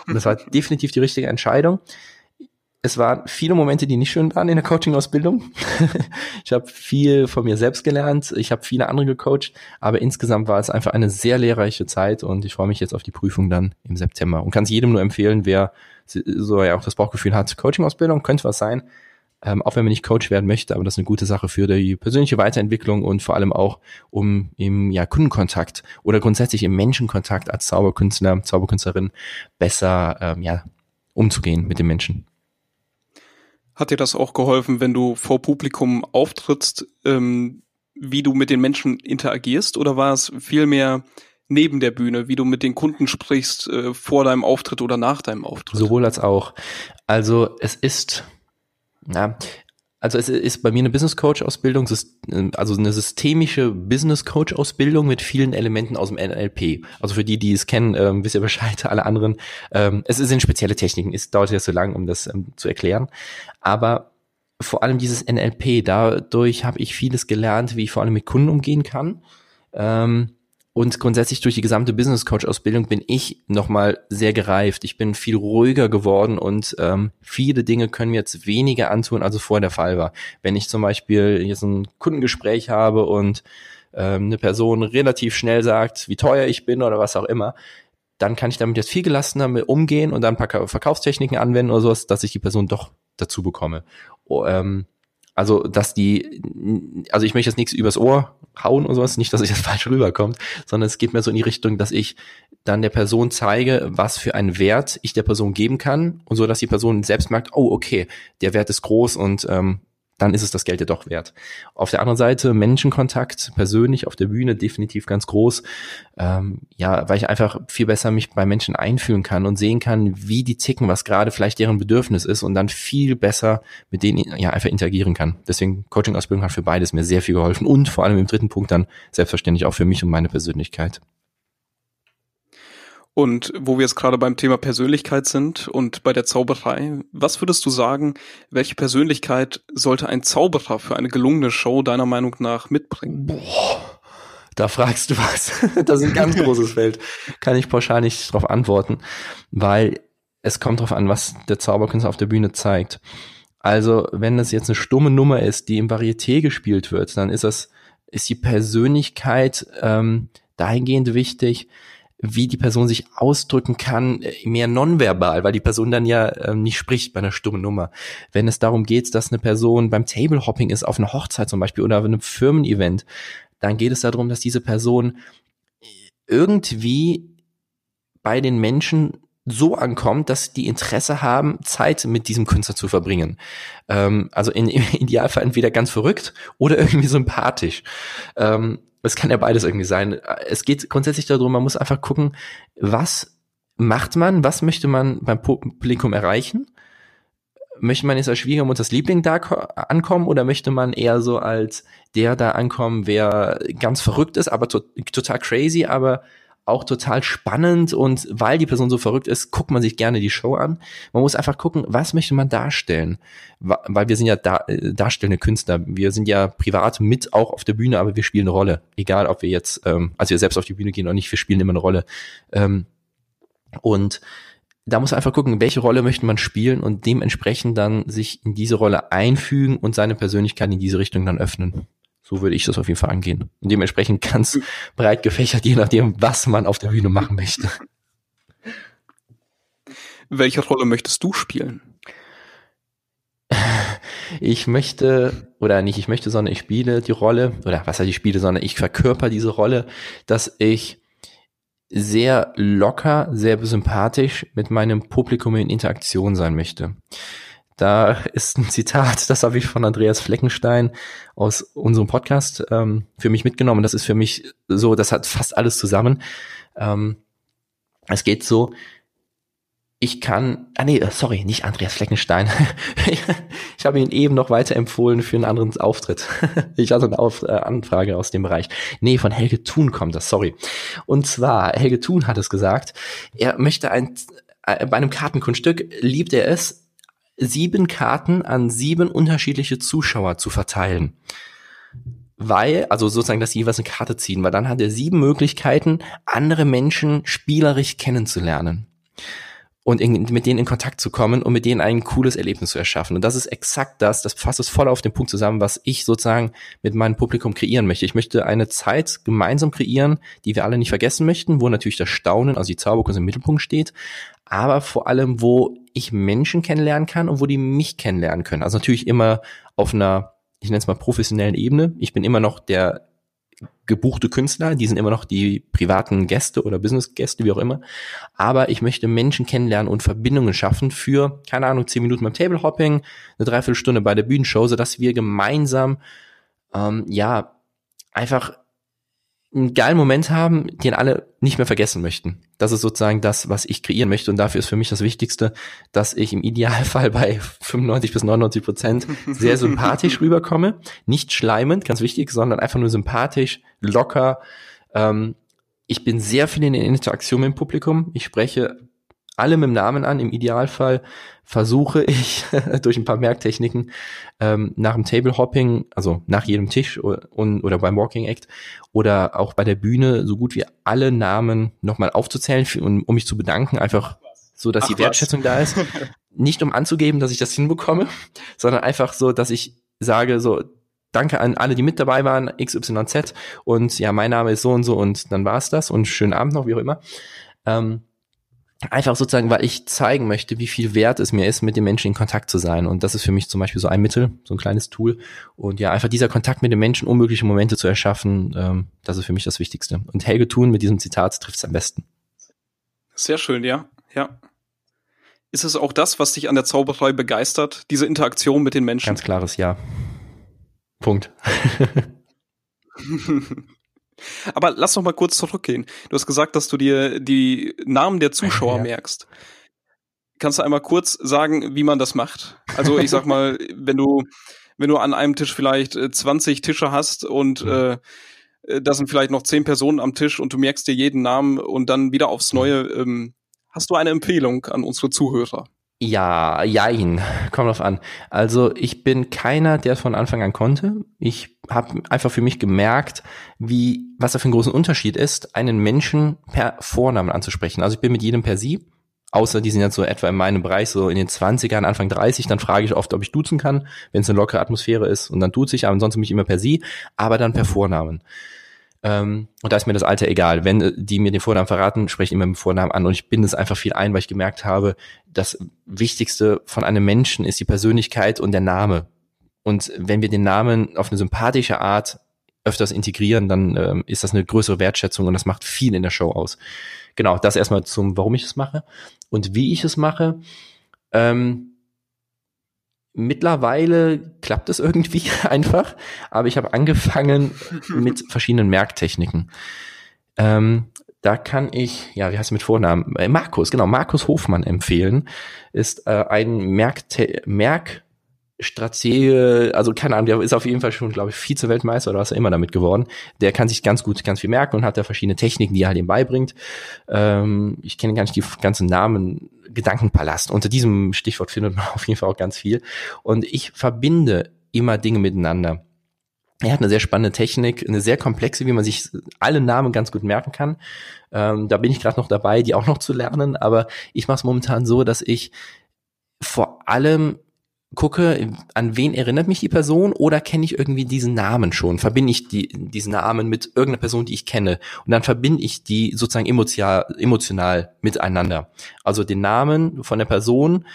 Und das war definitiv die richtige Entscheidung es waren viele Momente, die nicht schön waren in der Coaching-Ausbildung. ich habe viel von mir selbst gelernt, ich habe viele andere gecoacht, aber insgesamt war es einfach eine sehr lehrreiche Zeit und ich freue mich jetzt auf die Prüfung dann im September und kann es jedem nur empfehlen, wer so ja auch das Bauchgefühl hat, Coaching-Ausbildung könnte was sein, ähm, auch wenn man nicht Coach werden möchte, aber das ist eine gute Sache für die persönliche Weiterentwicklung und vor allem auch um im ja, Kundenkontakt oder grundsätzlich im Menschenkontakt als Zauberkünstler, Zauberkünstlerin besser ähm, ja, umzugehen mit den Menschen. Hat dir das auch geholfen, wenn du vor Publikum auftrittst, ähm, wie du mit den Menschen interagierst oder war es vielmehr neben der Bühne, wie du mit den Kunden sprichst äh, vor deinem Auftritt oder nach deinem Auftritt? Sowohl als auch. Also es ist, ja, also es ist bei mir eine Business Coach Ausbildung, also eine systemische Business Coach Ausbildung mit vielen Elementen aus dem NLP. Also für die, die es kennen, ähm, wisst ihr Bescheid, alle anderen. Ähm, es sind spezielle Techniken, es dauert ja so lang, um das ähm, zu erklären. Aber vor allem dieses NLP, dadurch habe ich vieles gelernt, wie ich vor allem mit Kunden umgehen kann. Ähm, und grundsätzlich durch die gesamte Business Coach Ausbildung bin ich nochmal sehr gereift. Ich bin viel ruhiger geworden und ähm, viele Dinge können mir jetzt weniger antun, als es vorher der Fall war. Wenn ich zum Beispiel jetzt ein Kundengespräch habe und ähm, eine Person relativ schnell sagt, wie teuer ich bin oder was auch immer, dann kann ich damit jetzt viel gelassener umgehen und dann ein paar Verkaufstechniken anwenden oder sowas, dass ich die Person doch dazu bekomme. Oh, ähm, also, dass die, also ich möchte jetzt nichts übers Ohr hauen oder sowas, nicht, dass es jetzt falsch rüberkommt, sondern es geht mir so in die Richtung, dass ich dann der Person zeige, was für einen Wert ich der Person geben kann und so, dass die Person selbst merkt, oh, okay, der Wert ist groß und ähm, dann ist es das Geld ja doch wert. Auf der anderen Seite Menschenkontakt, persönlich auf der Bühne definitiv ganz groß. Ähm, ja, weil ich einfach viel besser mich bei Menschen einfühlen kann und sehen kann, wie die ticken, was gerade vielleicht deren Bedürfnis ist und dann viel besser mit denen ja einfach interagieren kann. Deswegen Coaching-Ausbildung hat für beides mir sehr viel geholfen und vor allem im dritten Punkt dann selbstverständlich auch für mich und meine Persönlichkeit. Und wo wir jetzt gerade beim Thema Persönlichkeit sind und bei der Zauberei, was würdest du sagen, welche Persönlichkeit sollte ein Zauberer für eine gelungene Show deiner Meinung nach mitbringen? Boah, da fragst du was. das ist ein ganz großes Feld. Kann ich pauschal nicht darauf antworten, weil es kommt darauf an, was der Zauberkünstler auf der Bühne zeigt. Also, wenn das jetzt eine stumme Nummer ist, die im Varieté gespielt wird, dann ist das, ist die Persönlichkeit ähm, dahingehend wichtig, wie die Person sich ausdrücken kann, äh, mehr nonverbal, weil die Person dann ja äh, nicht spricht bei einer stummen Nummer. Wenn es darum geht, dass eine Person beim Tablehopping ist, auf einer Hochzeit zum Beispiel oder auf einem Firmen-Event, dann geht es darum, dass diese Person irgendwie bei den Menschen so ankommt, dass die Interesse haben, Zeit mit diesem Künstler zu verbringen. Ähm, also in, im Idealfall entweder ganz verrückt oder irgendwie sympathisch. Ähm, es kann ja beides irgendwie sein. Es geht grundsätzlich darum, man muss einfach gucken, was macht man, was möchte man beim Publikum erreichen? Möchte man jetzt als Schwiegermutter das Liebling da ankommen oder möchte man eher so als der da ankommen, wer ganz verrückt ist, aber to total crazy, aber auch total spannend und weil die Person so verrückt ist, guckt man sich gerne die Show an. Man muss einfach gucken, was möchte man darstellen, weil wir sind ja da, äh, darstellende Künstler. Wir sind ja privat mit auch auf der Bühne, aber wir spielen eine Rolle. Egal, ob wir jetzt, ähm, also wir selbst auf die Bühne gehen oder nicht, wir spielen immer eine Rolle. Ähm, und da muss man einfach gucken, welche Rolle möchte man spielen und dementsprechend dann sich in diese Rolle einfügen und seine Persönlichkeit in diese Richtung dann öffnen. So würde ich das auf jeden Fall angehen. Und dementsprechend ganz breit gefächert, je nachdem, was man auf der Bühne machen möchte. Welche Rolle möchtest du spielen? Ich möchte, oder nicht ich möchte, sondern ich spiele die Rolle, oder was heißt ich spiele, sondern ich verkörper diese Rolle, dass ich sehr locker, sehr sympathisch mit meinem Publikum in Interaktion sein möchte. Da ist ein Zitat, das habe ich von Andreas Fleckenstein aus unserem Podcast ähm, für mich mitgenommen. Das ist für mich so, das hat fast alles zusammen. Ähm, es geht so, ich kann, ah nee, sorry, nicht Andreas Fleckenstein. ich habe ihn eben noch weiter empfohlen für einen anderen Auftritt. ich hatte eine Auf äh, Anfrage aus dem Bereich. Nee, von Helge Thun kommt das, sorry. Und zwar, Helge Thun hat es gesagt, er möchte ein, äh, bei einem Kartenkunststück liebt er es, sieben Karten an sieben unterschiedliche Zuschauer zu verteilen. Weil, also sozusagen, dass sie jeweils eine Karte ziehen, weil dann hat er sieben Möglichkeiten, andere Menschen spielerisch kennenzulernen und in, mit denen in Kontakt zu kommen und mit denen ein cooles Erlebnis zu erschaffen. Und das ist exakt das, das fasst es voll auf den Punkt zusammen, was ich sozusagen mit meinem Publikum kreieren möchte. Ich möchte eine Zeit gemeinsam kreieren, die wir alle nicht vergessen möchten, wo natürlich das Staunen, also die Zauberkunst im Mittelpunkt steht, aber vor allem, wo ich Menschen kennenlernen kann und wo die mich kennenlernen können. Also natürlich immer auf einer, ich nenne es mal professionellen Ebene. Ich bin immer noch der gebuchte Künstler, die sind immer noch die privaten Gäste oder Business-Gäste, wie auch immer. Aber ich möchte Menschen kennenlernen und Verbindungen schaffen für, keine Ahnung, zehn Minuten beim Table-Hopping, eine Dreiviertelstunde bei der Bühnenshow, sodass wir gemeinsam, ähm, ja, einfach einen geilen Moment haben, den alle nicht mehr vergessen möchten. Das ist sozusagen das, was ich kreieren möchte. Und dafür ist für mich das Wichtigste, dass ich im Idealfall bei 95 bis 99 Prozent sehr sympathisch rüberkomme. Nicht schleimend, ganz wichtig, sondern einfach nur sympathisch, locker. Ähm, ich bin sehr viel in der Interaktion mit dem Publikum. Ich spreche alle mit dem Namen an. Im Idealfall versuche ich durch ein paar Merktechniken ähm, nach dem Table Hopping, also nach jedem Tisch oder, oder beim Walking Act oder auch bei der Bühne so gut wie alle Namen nochmal aufzuzählen, um, um mich zu bedanken, einfach so, dass Ach, die Wertschätzung was. da ist. Nicht um anzugeben, dass ich das hinbekomme, sondern einfach so, dass ich sage so, danke an alle, die mit dabei waren, XYZ und ja, mein Name ist so und so und dann war's das und schönen Abend noch, wie auch immer. Ähm, einfach sozusagen, weil ich zeigen möchte, wie viel wert es mir ist, mit den Menschen in Kontakt zu sein. Und das ist für mich zum Beispiel so ein Mittel, so ein kleines Tool. Und ja, einfach dieser Kontakt mit den Menschen, unmögliche Momente zu erschaffen, ähm, das ist für mich das Wichtigste. Und Helge Thun mit diesem Zitat trifft es am besten. Sehr schön, ja, ja. Ist es auch das, was dich an der Zauberei begeistert, diese Interaktion mit den Menschen? Ganz klares Ja. Punkt. Aber lass doch mal kurz zurückgehen. Du hast gesagt, dass du dir die Namen der Zuschauer ja. merkst. Kannst du einmal kurz sagen, wie man das macht? Also ich sag mal, wenn du wenn du an einem Tisch vielleicht 20 äh, Tische hast und mhm. äh, äh, da sind vielleicht noch 10 Personen am Tisch und du merkst dir jeden Namen und dann wieder aufs Neue, ähm, hast du eine Empfehlung an unsere Zuhörer? Ja, jein, kommt drauf an. Also ich bin keiner, der es von Anfang an konnte. Ich habe einfach für mich gemerkt, wie was da für einen großen Unterschied ist, einen Menschen per Vornamen anzusprechen. Also ich bin mit jedem per Sie, außer die sind jetzt so etwa in meinem Bereich, so in den 20ern, Anfang 30, dann frage ich oft, ob ich duzen kann, wenn es eine lockere Atmosphäre ist und dann tut sich, aber ansonsten mich immer per Sie, aber dann per Vornamen. Ähm, und da ist mir das Alter egal. Wenn äh, die mir den Vornamen verraten, spreche ich immer mit dem Vornamen an und ich binde es einfach viel ein, weil ich gemerkt habe, das Wichtigste von einem Menschen ist die Persönlichkeit und der Name. Und wenn wir den Namen auf eine sympathische Art öfters integrieren, dann ähm, ist das eine größere Wertschätzung und das macht viel in der Show aus. Genau, das erstmal zum, warum ich es mache und wie ich es mache. Ähm, Mittlerweile klappt es irgendwie einfach, aber ich habe angefangen mit verschiedenen Merktechniken. Ähm, da kann ich, ja, wie heißt es mit Vornamen? Äh, Markus, genau, Markus Hofmann empfehlen. Ist äh, ein Merk, Merk Stratege, also keine Ahnung, der ist auf jeden Fall schon, glaube ich, Vize-Weltmeister oder was er immer damit geworden. Der kann sich ganz gut ganz viel merken und hat da verschiedene Techniken, die er halt ihm beibringt. Ähm, ich kenne gar nicht die ganzen Namen. Gedankenpalast. Unter diesem Stichwort findet man auf jeden Fall auch ganz viel. Und ich verbinde immer Dinge miteinander. Er hat eine sehr spannende Technik, eine sehr komplexe, wie man sich alle Namen ganz gut merken kann. Ähm, da bin ich gerade noch dabei, die auch noch zu lernen. Aber ich mache es momentan so, dass ich vor allem gucke, an wen erinnert mich die Person oder kenne ich irgendwie diesen Namen schon? Verbinde ich die, diesen Namen mit irgendeiner Person, die ich kenne? Und dann verbinde ich die sozusagen emotional, emotional miteinander. Also den Namen von der Person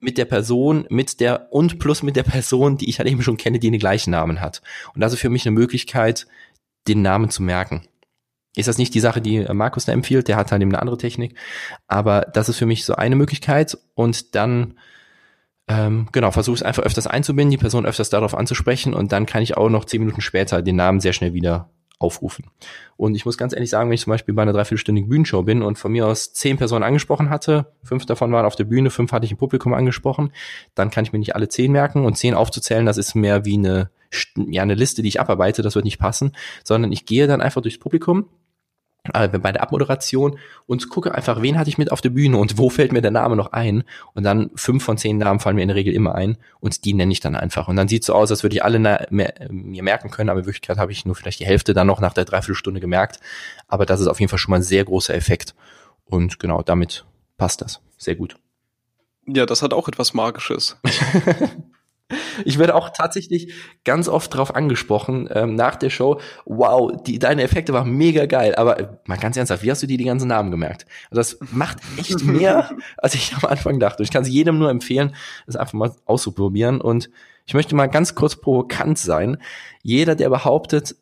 mit der Person, mit der und plus mit der Person, die ich halt eben schon kenne, die den gleichen Namen hat. Und das ist für mich eine Möglichkeit, den Namen zu merken. Ist das nicht die Sache, die Markus da empfiehlt? Der hat halt eben eine andere Technik. Aber das ist für mich so eine Möglichkeit. Und dann ähm, genau, versuche es einfach öfters einzubinden, die Person öfters darauf anzusprechen und dann kann ich auch noch zehn Minuten später den Namen sehr schnell wieder aufrufen. Und ich muss ganz ehrlich sagen, wenn ich zum Beispiel bei einer dreiviertelstündigen Bühnenshow bin und von mir aus zehn Personen angesprochen hatte, fünf davon waren auf der Bühne, fünf hatte ich im Publikum angesprochen, dann kann ich mir nicht alle zehn merken und zehn aufzuzählen, das ist mehr wie eine, ja, eine Liste, die ich abarbeite, das wird nicht passen, sondern ich gehe dann einfach durchs Publikum bei der Abmoderation und gucke einfach, wen hatte ich mit auf der Bühne und wo fällt mir der Name noch ein. Und dann fünf von zehn Namen fallen mir in der Regel immer ein und die nenne ich dann einfach. Und dann sieht so aus, als würde ich alle mir merken können, aber in Wirklichkeit habe ich nur vielleicht die Hälfte dann noch nach der Dreiviertelstunde gemerkt. Aber das ist auf jeden Fall schon mal ein sehr großer Effekt. Und genau, damit passt das. Sehr gut. Ja, das hat auch etwas Magisches. Ich werde auch tatsächlich ganz oft darauf angesprochen ähm, nach der Show. Wow, die, deine Effekte waren mega geil. Aber äh, mal ganz ernsthaft, wie hast du dir die ganzen Namen gemerkt? Also das macht echt mehr, als ich am Anfang dachte. Ich kann es jedem nur empfehlen, das einfach mal auszuprobieren. Und ich möchte mal ganz kurz provokant sein. Jeder, der behauptet,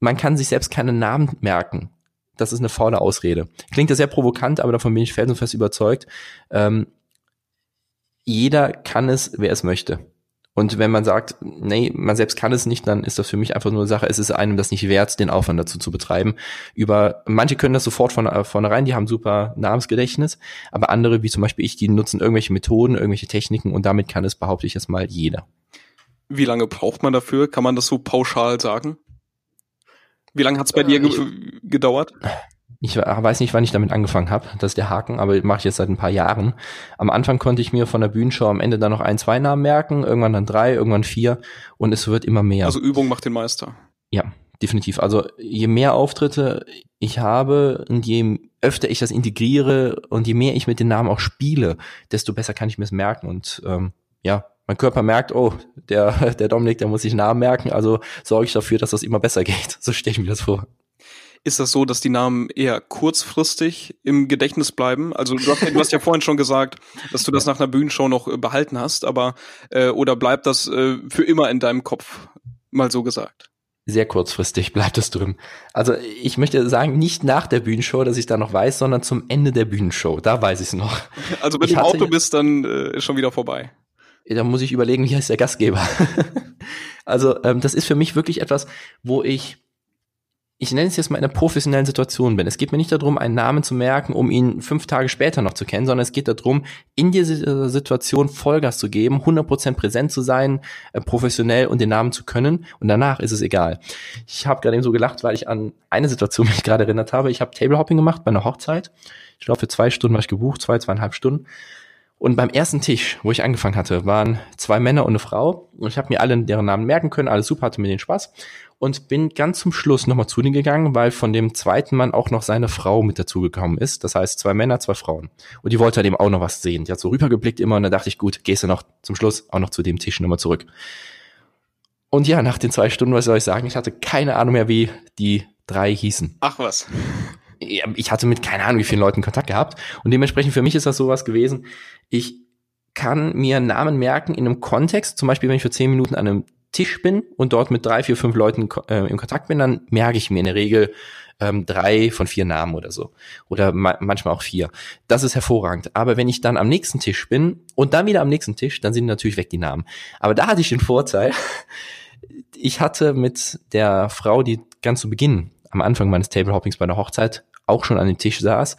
man kann sich selbst keinen Namen merken, das ist eine faule Ausrede. Klingt ja sehr provokant, aber davon bin ich felsenfest überzeugt. Ähm, jeder kann es, wer es möchte. Und wenn man sagt, nee, man selbst kann es nicht, dann ist das für mich einfach nur eine Sache, es ist einem das nicht wert, den Aufwand dazu zu betreiben. Über, manche können das sofort von äh, vornherein, die haben super Namensgedächtnis, aber andere, wie zum Beispiel ich, die nutzen irgendwelche Methoden, irgendwelche Techniken und damit kann es, behaupte ich erstmal, jeder. Wie lange braucht man dafür? Kann man das so pauschal sagen? Wie lange hat es bei äh, dir ge gedauert? Ich weiß nicht, wann ich damit angefangen habe. Das ist der Haken, aber mache ich jetzt seit ein paar Jahren. Am Anfang konnte ich mir von der Bühnenshow am Ende dann noch ein, zwei Namen merken, irgendwann dann drei, irgendwann vier und es wird immer mehr. Also Übung macht den Meister. Ja, definitiv. Also je mehr Auftritte ich habe und je öfter ich das integriere und je mehr ich mit den Namen auch spiele, desto besser kann ich mir es merken und ähm, ja, mein Körper merkt, oh, der, der Dominik, der muss sich Namen merken, also sorge ich dafür, dass das immer besser geht. So stelle ich mir das vor. Ist das so, dass die Namen eher kurzfristig im Gedächtnis bleiben? Also du hast, du hast ja vorhin schon gesagt, dass du das nach einer Bühnenshow noch äh, behalten hast, aber äh, oder bleibt das äh, für immer in deinem Kopf, mal so gesagt? Sehr kurzfristig bleibt es drin. Also ich möchte sagen, nicht nach der Bühnenshow, dass ich da noch weiß, sondern zum Ende der Bühnenshow. Da weiß ich es noch. Also wenn du im Auto bist, dann äh, ist schon wieder vorbei. Da muss ich überlegen, wie heißt der Gastgeber. also ähm, das ist für mich wirklich etwas, wo ich ich nenne es jetzt mal in einer professionellen Situation bin. Es geht mir nicht darum, einen Namen zu merken, um ihn fünf Tage später noch zu kennen, sondern es geht darum, in dieser Situation Vollgas zu geben, 100% präsent zu sein, äh, professionell und den Namen zu können und danach ist es egal. Ich habe gerade eben so gelacht, weil ich an eine Situation mich gerade erinnert habe. Ich habe Tablehopping gemacht bei einer Hochzeit. Ich glaube, für zwei Stunden war ich gebucht, zwei, zweieinhalb Stunden. Und beim ersten Tisch, wo ich angefangen hatte, waren zwei Männer und eine Frau. Und ich habe mir alle deren Namen merken können, alles super, hatte mir den Spaß. Und bin ganz zum Schluss nochmal zu denen gegangen, weil von dem zweiten Mann auch noch seine Frau mit dazugekommen ist. Das heißt, zwei Männer, zwei Frauen. Und die wollte halt eben auch noch was sehen. Die hat so rübergeblickt immer und da dachte ich, gut, gehst du noch zum Schluss auch noch zu dem Tisch nochmal zurück. Und ja, nach den zwei Stunden, was soll ich sagen, ich hatte keine Ahnung mehr, wie die drei hießen. Ach was ich hatte mit keine Ahnung wie vielen Leuten Kontakt gehabt und dementsprechend für mich ist das sowas gewesen. Ich kann mir Namen merken in einem Kontext, zum Beispiel wenn ich für zehn Minuten an einem Tisch bin und dort mit drei, vier, fünf Leuten äh, im Kontakt bin, dann merke ich mir in der Regel ähm, drei von vier Namen oder so. Oder ma manchmal auch vier. Das ist hervorragend. Aber wenn ich dann am nächsten Tisch bin und dann wieder am nächsten Tisch, dann sind natürlich weg die Namen. Aber da hatte ich den Vorteil, ich hatte mit der Frau, die ganz zu Beginn am Anfang meines Tablehoppings bei der Hochzeit auch schon an dem Tisch saß,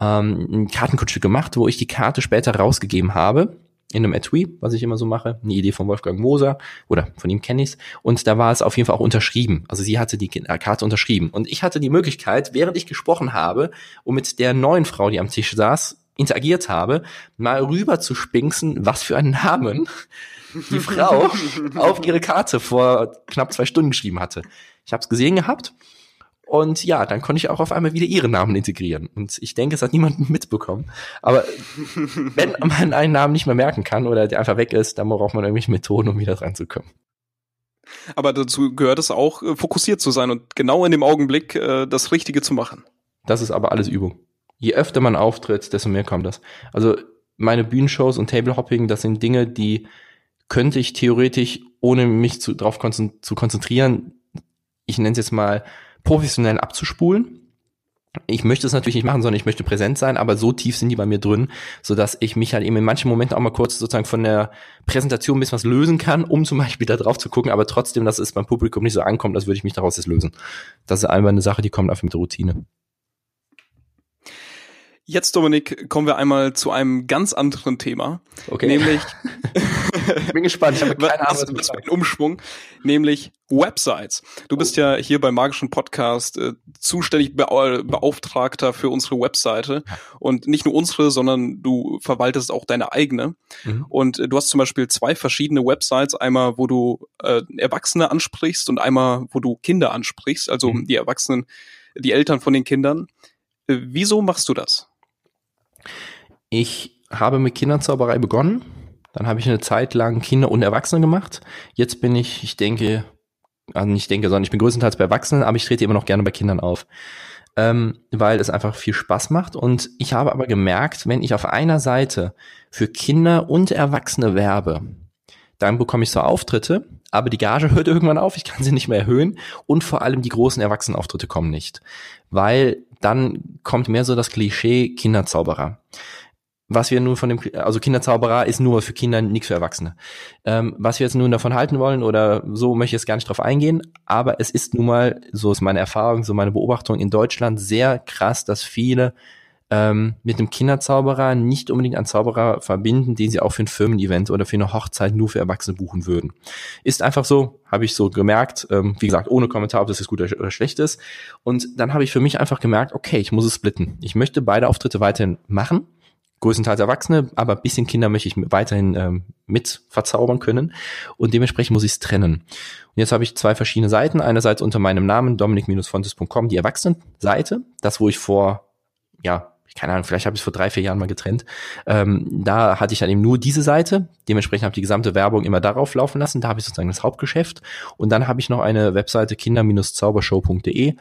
ähm, ein Kartenkunststück gemacht, wo ich die Karte später rausgegeben habe in einem Etui, was ich immer so mache, eine Idee von Wolfgang Moser oder von ihm kenne ich's und da war es auf jeden Fall auch unterschrieben. Also sie hatte die Karte unterschrieben und ich hatte die Möglichkeit, während ich gesprochen habe und mit der neuen Frau, die am Tisch saß, interagiert habe, mal rüber zu spinksen, was für einen Namen die Frau auf ihre Karte vor knapp zwei Stunden geschrieben hatte. Ich habe es gesehen gehabt und ja, dann konnte ich auch auf einmal wieder ihre Namen integrieren. Und ich denke, es hat niemand mitbekommen. Aber wenn man einen Namen nicht mehr merken kann oder der einfach weg ist, dann braucht man irgendwelche Methoden, um wieder dran zu kommen. Aber dazu gehört es auch, äh, fokussiert zu sein und genau in dem Augenblick äh, das Richtige zu machen. Das ist aber alles Übung. Je öfter man auftritt, desto mehr kommt das. Also meine Bühnenshows und Tablehopping, das sind Dinge, die könnte ich theoretisch, ohne mich zu, darauf konzen zu konzentrieren, ich nenne es jetzt mal professionell abzuspulen. Ich möchte es natürlich nicht machen, sondern ich möchte präsent sein, aber so tief sind die bei mir drin, so dass ich mich halt eben in manchen Momenten auch mal kurz sozusagen von der Präsentation ein bisschen was lösen kann, um zum Beispiel da drauf zu gucken, aber trotzdem, dass es beim Publikum nicht so ankommt, als würde ich mich daraus jetzt lösen. Das ist einfach eine Sache, die kommt einfach mit der Routine. Jetzt, Dominik, kommen wir einmal zu einem ganz anderen Thema. Okay. Nämlich. ich bin gespannt, ich habe keine Ahnung, was, was ein Umschwung, nämlich Websites. Du bist ja hier beim Magischen Podcast äh, zuständig Be Beauftragter für unsere Webseite. Und nicht nur unsere, sondern du verwaltest auch deine eigene. Mhm. Und äh, du hast zum Beispiel zwei verschiedene Websites. Einmal, wo du äh, Erwachsene ansprichst und einmal, wo du Kinder ansprichst, also mhm. die Erwachsenen, die Eltern von den Kindern. Äh, wieso machst du das? Ich habe mit Kinderzauberei begonnen. Dann habe ich eine Zeit lang Kinder und Erwachsene gemacht. Jetzt bin ich, ich denke, also nicht denke, sondern ich bin größtenteils bei Erwachsenen, aber ich trete immer noch gerne bei Kindern auf. Ähm, weil es einfach viel Spaß macht. Und ich habe aber gemerkt, wenn ich auf einer Seite für Kinder und Erwachsene werbe, dann bekomme ich so Auftritte, aber die Gage hört irgendwann auf, ich kann sie nicht mehr erhöhen und vor allem die großen Erwachsenenauftritte kommen nicht, weil dann kommt mehr so das Klischee Kinderzauberer. was wir nun von dem, also Kinderzauberer ist nur für Kinder, nichts für Erwachsene. Ähm, was wir jetzt nun davon halten wollen oder so möchte ich jetzt gar nicht drauf eingehen, aber es ist nun mal, so ist meine Erfahrung, so meine Beobachtung in Deutschland sehr krass, dass viele ähm, mit dem Kinderzauberer nicht unbedingt einen Zauberer verbinden, den sie auch für ein Firmen-Event oder für eine Hochzeit nur für Erwachsene buchen würden. Ist einfach so, habe ich so gemerkt, ähm, wie gesagt, ohne Kommentar, ob das jetzt gut oder schlecht ist. Und dann habe ich für mich einfach gemerkt, okay, ich muss es splitten. Ich möchte beide Auftritte weiterhin machen, größtenteils Erwachsene, aber bisschen Kinder möchte ich weiterhin ähm, mit verzaubern können und dementsprechend muss ich es trennen. Und jetzt habe ich zwei verschiedene Seiten. Einerseits unter meinem Namen dominik-fontes.com die Erwachsenenseite, das wo ich vor ja keine Ahnung, vielleicht habe ich vor drei, vier Jahren mal getrennt. Ähm, da hatte ich dann eben nur diese Seite. Dementsprechend habe ich die gesamte Werbung immer darauf laufen lassen. Da habe ich sozusagen das Hauptgeschäft. Und dann habe ich noch eine Webseite kinder-zaubershow.de.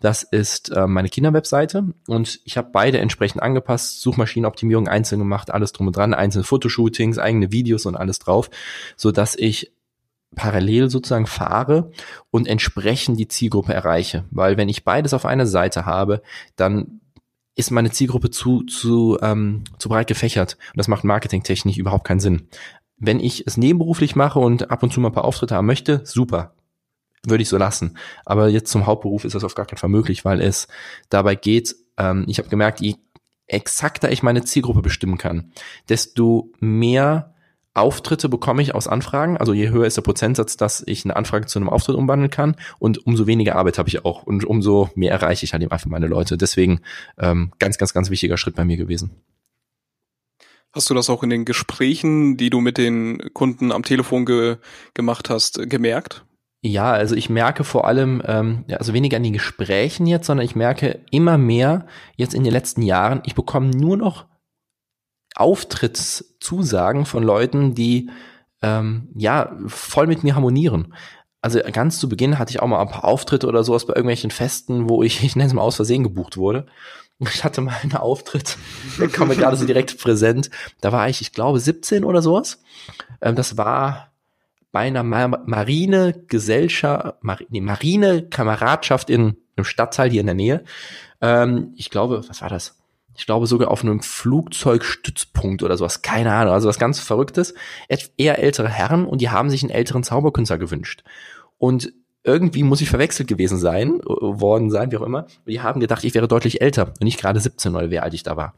Das ist äh, meine Kinderwebseite. Und ich habe beide entsprechend angepasst. Suchmaschinenoptimierung einzeln gemacht, alles drum und dran, einzelne Fotoshootings, eigene Videos und alles drauf, so dass ich parallel sozusagen fahre und entsprechend die Zielgruppe erreiche. Weil wenn ich beides auf einer Seite habe, dann ist meine Zielgruppe zu, zu, ähm, zu breit gefächert. Und das macht marketingtechnisch überhaupt keinen Sinn. Wenn ich es nebenberuflich mache und ab und zu mal ein paar Auftritte haben möchte, super. Würde ich so lassen. Aber jetzt zum Hauptberuf ist das auf gar keinen Fall möglich, weil es dabei geht, ähm, ich habe gemerkt, je exakter ich meine Zielgruppe bestimmen kann, desto mehr Auftritte bekomme ich aus Anfragen. Also je höher ist der Prozentsatz, dass ich eine Anfrage zu einem Auftritt umwandeln kann und umso weniger Arbeit habe ich auch und umso mehr erreiche ich halt eben einfach meine Leute. Deswegen ähm, ganz, ganz, ganz wichtiger Schritt bei mir gewesen. Hast du das auch in den Gesprächen, die du mit den Kunden am Telefon ge gemacht hast, gemerkt? Ja, also ich merke vor allem, ähm, also weniger an den Gesprächen jetzt, sondern ich merke immer mehr jetzt in den letzten Jahren, ich bekomme nur noch Auftrittszusagen von Leuten, die ähm, ja voll mit mir harmonieren. Also ganz zu Beginn hatte ich auch mal ein paar Auftritte oder sowas bei irgendwelchen Festen, wo ich, ich nenne es mal aus Versehen gebucht wurde. Ich hatte mal einen Auftritt, der kam mir gerade so direkt präsent. Da war ich, ich glaube, 17 oder sowas. Ähm, das war bei einer Marine-Gesellschaft, Mar nee, Marine-Kameradschaft in einem Stadtteil hier in der Nähe. Ähm, ich glaube, was war das? Ich glaube sogar auf einem Flugzeugstützpunkt oder sowas, keine Ahnung, also was ganz Verrücktes, eher ältere Herren und die haben sich einen älteren Zauberkünstler gewünscht. Und irgendwie muss ich verwechselt gewesen sein, worden sein, wie auch immer. Die haben gedacht, ich wäre deutlich älter und nicht gerade 17 oder wie alt ich da war.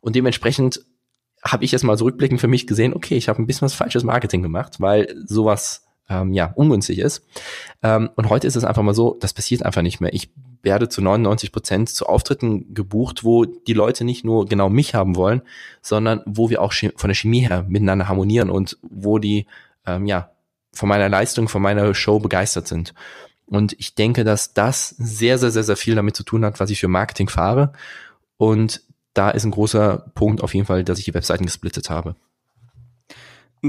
Und dementsprechend habe ich jetzt mal zurückblickend für mich gesehen, okay, ich habe ein bisschen was falsches Marketing gemacht, weil sowas ähm, ja ungünstig ist. Ähm, und heute ist es einfach mal so, das passiert einfach nicht mehr. Ich werde zu 99 Prozent zu Auftritten gebucht, wo die Leute nicht nur genau mich haben wollen, sondern wo wir auch von der Chemie her miteinander harmonieren und wo die ähm, ja von meiner Leistung, von meiner Show begeistert sind. Und ich denke, dass das sehr, sehr, sehr, sehr viel damit zu tun hat, was ich für Marketing fahre. Und da ist ein großer Punkt auf jeden Fall, dass ich die Webseiten gesplittet habe.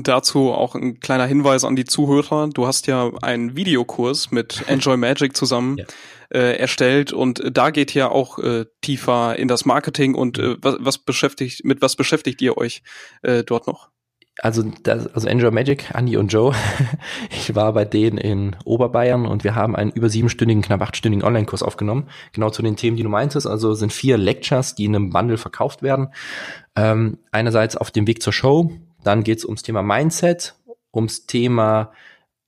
Dazu auch ein kleiner Hinweis an die Zuhörer. Du hast ja einen Videokurs mit Enjoy Magic zusammen ja. äh, erstellt und da geht ja auch äh, tiefer in das Marketing und äh, was, was beschäftigt, mit was beschäftigt ihr euch äh, dort noch? Also, das, also Enjoy Magic, Andy und Joe. ich war bei denen in Oberbayern und wir haben einen über siebenstündigen, knapp achtstündigen Online-Kurs aufgenommen. Genau zu den Themen, die du meintest. Also sind vier Lectures, die in einem Bundle verkauft werden. Ähm, einerseits auf dem Weg zur Show, dann geht es ums Thema Mindset, ums Thema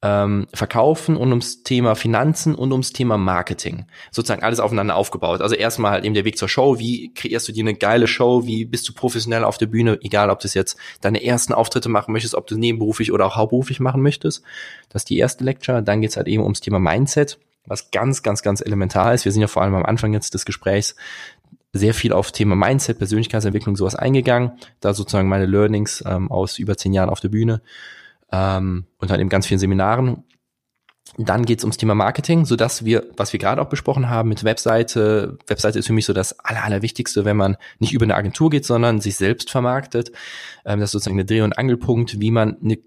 ähm, Verkaufen und ums Thema Finanzen und ums Thema Marketing. Sozusagen alles aufeinander aufgebaut. Also erstmal halt eben der Weg zur Show. Wie kreierst du dir eine geile Show? Wie bist du professionell auf der Bühne? Egal, ob du jetzt deine ersten Auftritte machen möchtest, ob du nebenberuflich oder auch hauptberuflich machen möchtest. Das ist die erste Lecture. Dann geht es halt eben ums Thema Mindset was ganz, ganz, ganz elementar ist. Wir sind ja vor allem am Anfang jetzt des Gesprächs sehr viel auf Thema Mindset, Persönlichkeitsentwicklung, sowas eingegangen. Da sozusagen meine Learnings ähm, aus über zehn Jahren auf der Bühne ähm, und dann eben ganz vielen Seminaren. Dann geht's ums Thema Marketing, so dass wir, was wir gerade auch besprochen haben mit Webseite, Webseite ist für mich so das Aller, Allerwichtigste, wenn man nicht über eine Agentur geht, sondern sich selbst vermarktet. Ähm, das ist sozusagen der Dreh- und Angelpunkt, wie man eine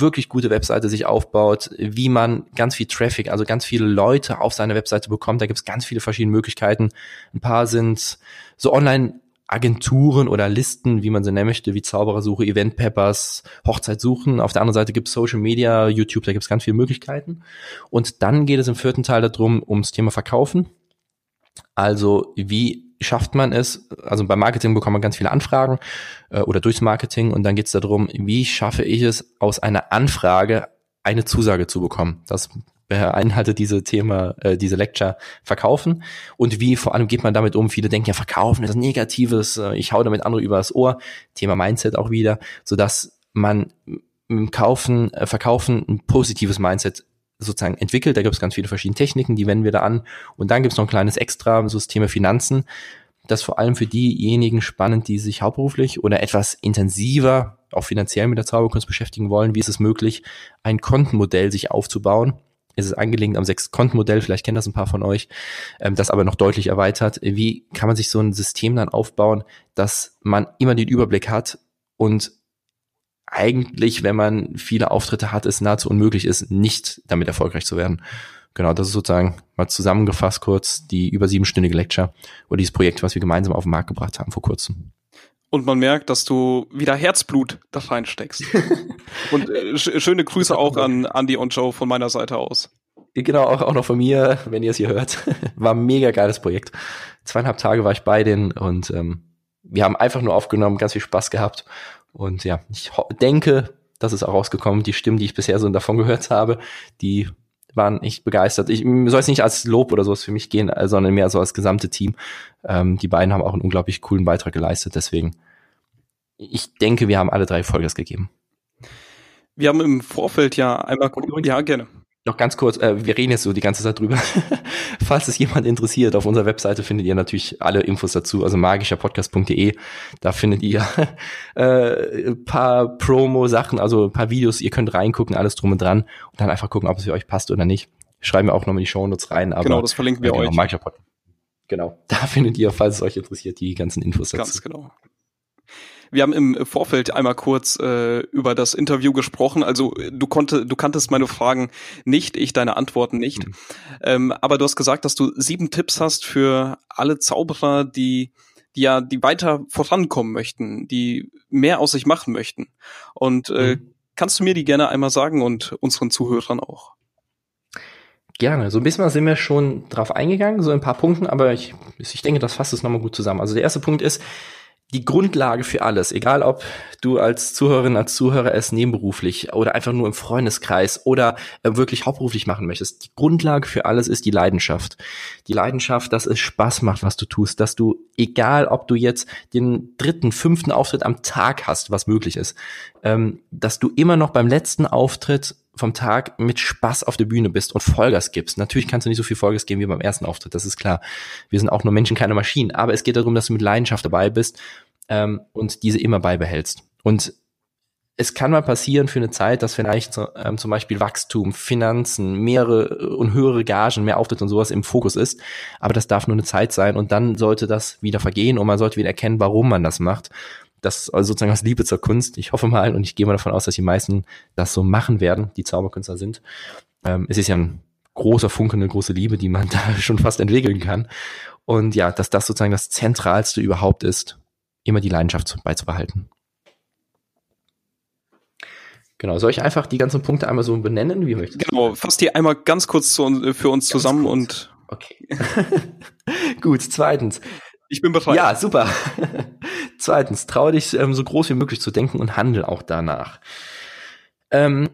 wirklich gute Webseite sich aufbaut, wie man ganz viel Traffic, also ganz viele Leute auf seine Webseite bekommt. Da gibt es ganz viele verschiedene Möglichkeiten. Ein paar sind so online Agenturen oder Listen, wie man sie nennen möchte, wie Zauberersuche, Event Peppers, Hochzeitssuchen. Auf der anderen Seite gibt es Social Media, YouTube, da gibt es ganz viele Möglichkeiten. Und dann geht es im vierten Teil darum, ums Thema Verkaufen. Also wie schafft man es? Also beim Marketing bekommt man ganz viele Anfragen äh, oder durchs Marketing und dann geht es darum, wie schaffe ich es, aus einer Anfrage eine Zusage zu bekommen. Das beinhaltet diese Thema, äh, diese Lecture verkaufen und wie vor allem geht man damit um. Viele denken ja, verkaufen ist Negatives, äh, ich hau damit andere übers Ohr. Thema Mindset auch wieder, so dass man im Kaufen, äh, Verkaufen ein positives Mindset sozusagen entwickelt. Da gibt es ganz viele verschiedene Techniken, die wenden wir da an. Und dann gibt es noch ein kleines Extra, so das Thema Finanzen. Das vor allem für diejenigen spannend, die sich hauptberuflich oder etwas intensiver auch finanziell mit der Zauberkunst beschäftigen wollen. Wie ist es möglich, ein Kontenmodell sich aufzubauen? Es ist angelegt am sechs Kontenmodell, vielleicht kennen das ein paar von euch, ähm, das aber noch deutlich erweitert. Wie kann man sich so ein System dann aufbauen, dass man immer den Überblick hat und eigentlich, wenn man viele Auftritte hat, es nahezu unmöglich ist, nicht damit erfolgreich zu werden. Genau, das ist sozusagen mal zusammengefasst kurz die über siebenstündige Lecture oder dieses Projekt, was wir gemeinsam auf den Markt gebracht haben vor kurzem. Und man merkt, dass du wieder Herzblut da reinsteckst. und äh, sch schöne Grüße auch an Andy und Joe von meiner Seite aus. Genau, auch, auch noch von mir, wenn ihr es hier hört. War ein mega geiles Projekt. Zweieinhalb Tage war ich bei denen und ähm, wir haben einfach nur aufgenommen, ganz viel Spaß gehabt und ja, ich denke, das ist auch rausgekommen. Die Stimmen, die ich bisher so davon gehört habe, die waren echt begeistert. Ich soll es nicht als Lob oder sowas für mich gehen, äh, sondern mehr so als gesamte Team. Ähm, die beiden haben auch einen unglaublich coolen Beitrag geleistet. Deswegen, ich denke, wir haben alle drei Vollgas gegeben. Wir haben im Vorfeld ja einmal, ja gerne noch ganz kurz, äh, wir reden jetzt so die ganze Zeit drüber. Falls es jemand interessiert, auf unserer Webseite findet ihr natürlich alle Infos dazu, also magischerpodcast.de. Da findet ihr äh, paar Promo-Sachen, also ein paar Videos, ihr könnt reingucken, alles drum und dran und dann einfach gucken, ob es für euch passt oder nicht. Schreiben wir auch nochmal die Shownotes rein. Aber, genau, das verlinken wir äh, genau, euch. Genau, da findet ihr, falls es euch interessiert, die ganzen Infos dazu. Ganz genau. Wir haben im Vorfeld einmal kurz äh, über das Interview gesprochen. Also du konnte, du kanntest meine Fragen nicht, ich deine Antworten nicht. Mhm. Ähm, aber du hast gesagt, dass du sieben Tipps hast für alle Zauberer, die die ja, die weiter vorankommen möchten, die mehr aus sich machen möchten. Und äh, mhm. kannst du mir die gerne einmal sagen und unseren Zuhörern auch? Gerne. So ein bisschen sind wir schon drauf eingegangen, so ein paar Punkten, aber ich, ich denke, das fasst es nochmal gut zusammen. Also der erste Punkt ist, die Grundlage für alles, egal ob du als Zuhörerin, als Zuhörer es nebenberuflich oder einfach nur im Freundeskreis oder äh, wirklich hauptberuflich machen möchtest, die Grundlage für alles ist die Leidenschaft. Die Leidenschaft, dass es Spaß macht, was du tust, dass du, egal ob du jetzt den dritten, fünften Auftritt am Tag hast, was möglich ist, ähm, dass du immer noch beim letzten Auftritt vom Tag mit Spaß auf der Bühne bist und Vollgas gibst. Natürlich kannst du nicht so viel Vollgas geben wie beim ersten Auftritt, das ist klar. Wir sind auch nur Menschen, keine Maschinen. Aber es geht darum, dass du mit Leidenschaft dabei bist ähm, und diese immer beibehältst. Und es kann mal passieren für eine Zeit, dass vielleicht ähm, zum Beispiel Wachstum, Finanzen, mehrere und höhere Gagen, mehr Auftritt und sowas im Fokus ist. Aber das darf nur eine Zeit sein und dann sollte das wieder vergehen und man sollte wieder erkennen, warum man das macht. Das also sozusagen aus Liebe zur Kunst. Ich hoffe mal und ich gehe mal davon aus, dass die meisten das so machen werden, die Zauberkünstler sind. Ähm, es ist ja ein großer Funke, eine große Liebe, die man da schon fast entwickeln kann. Und ja, dass das sozusagen das Zentralste überhaupt ist, immer die Leidenschaft beizubehalten. Genau, soll ich einfach die ganzen Punkte einmal so benennen, wie möchtest Genau, fass die einmal ganz kurz zu, für uns ganz zusammen kurz. und. Okay. Gut, zweitens. Ich bin bereit. Ja, super. zweitens, traue dich ähm, so groß wie möglich zu denken und handel auch danach. Ähm,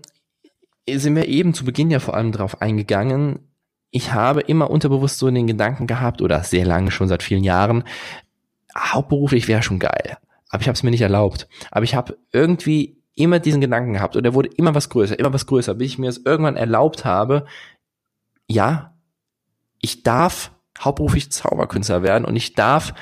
sind wir eben zu Beginn ja vor allem darauf eingegangen, ich habe immer unterbewusst so in den Gedanken gehabt, oder sehr lange, schon seit vielen Jahren, hauptberuflich wäre schon geil. Aber ich habe es mir nicht erlaubt. Aber ich habe irgendwie immer diesen Gedanken gehabt und er wurde immer was größer, immer was größer, bis ich mir es irgendwann erlaubt habe, ja, ich darf hauptberuflich Zauberkünstler werden und ich darf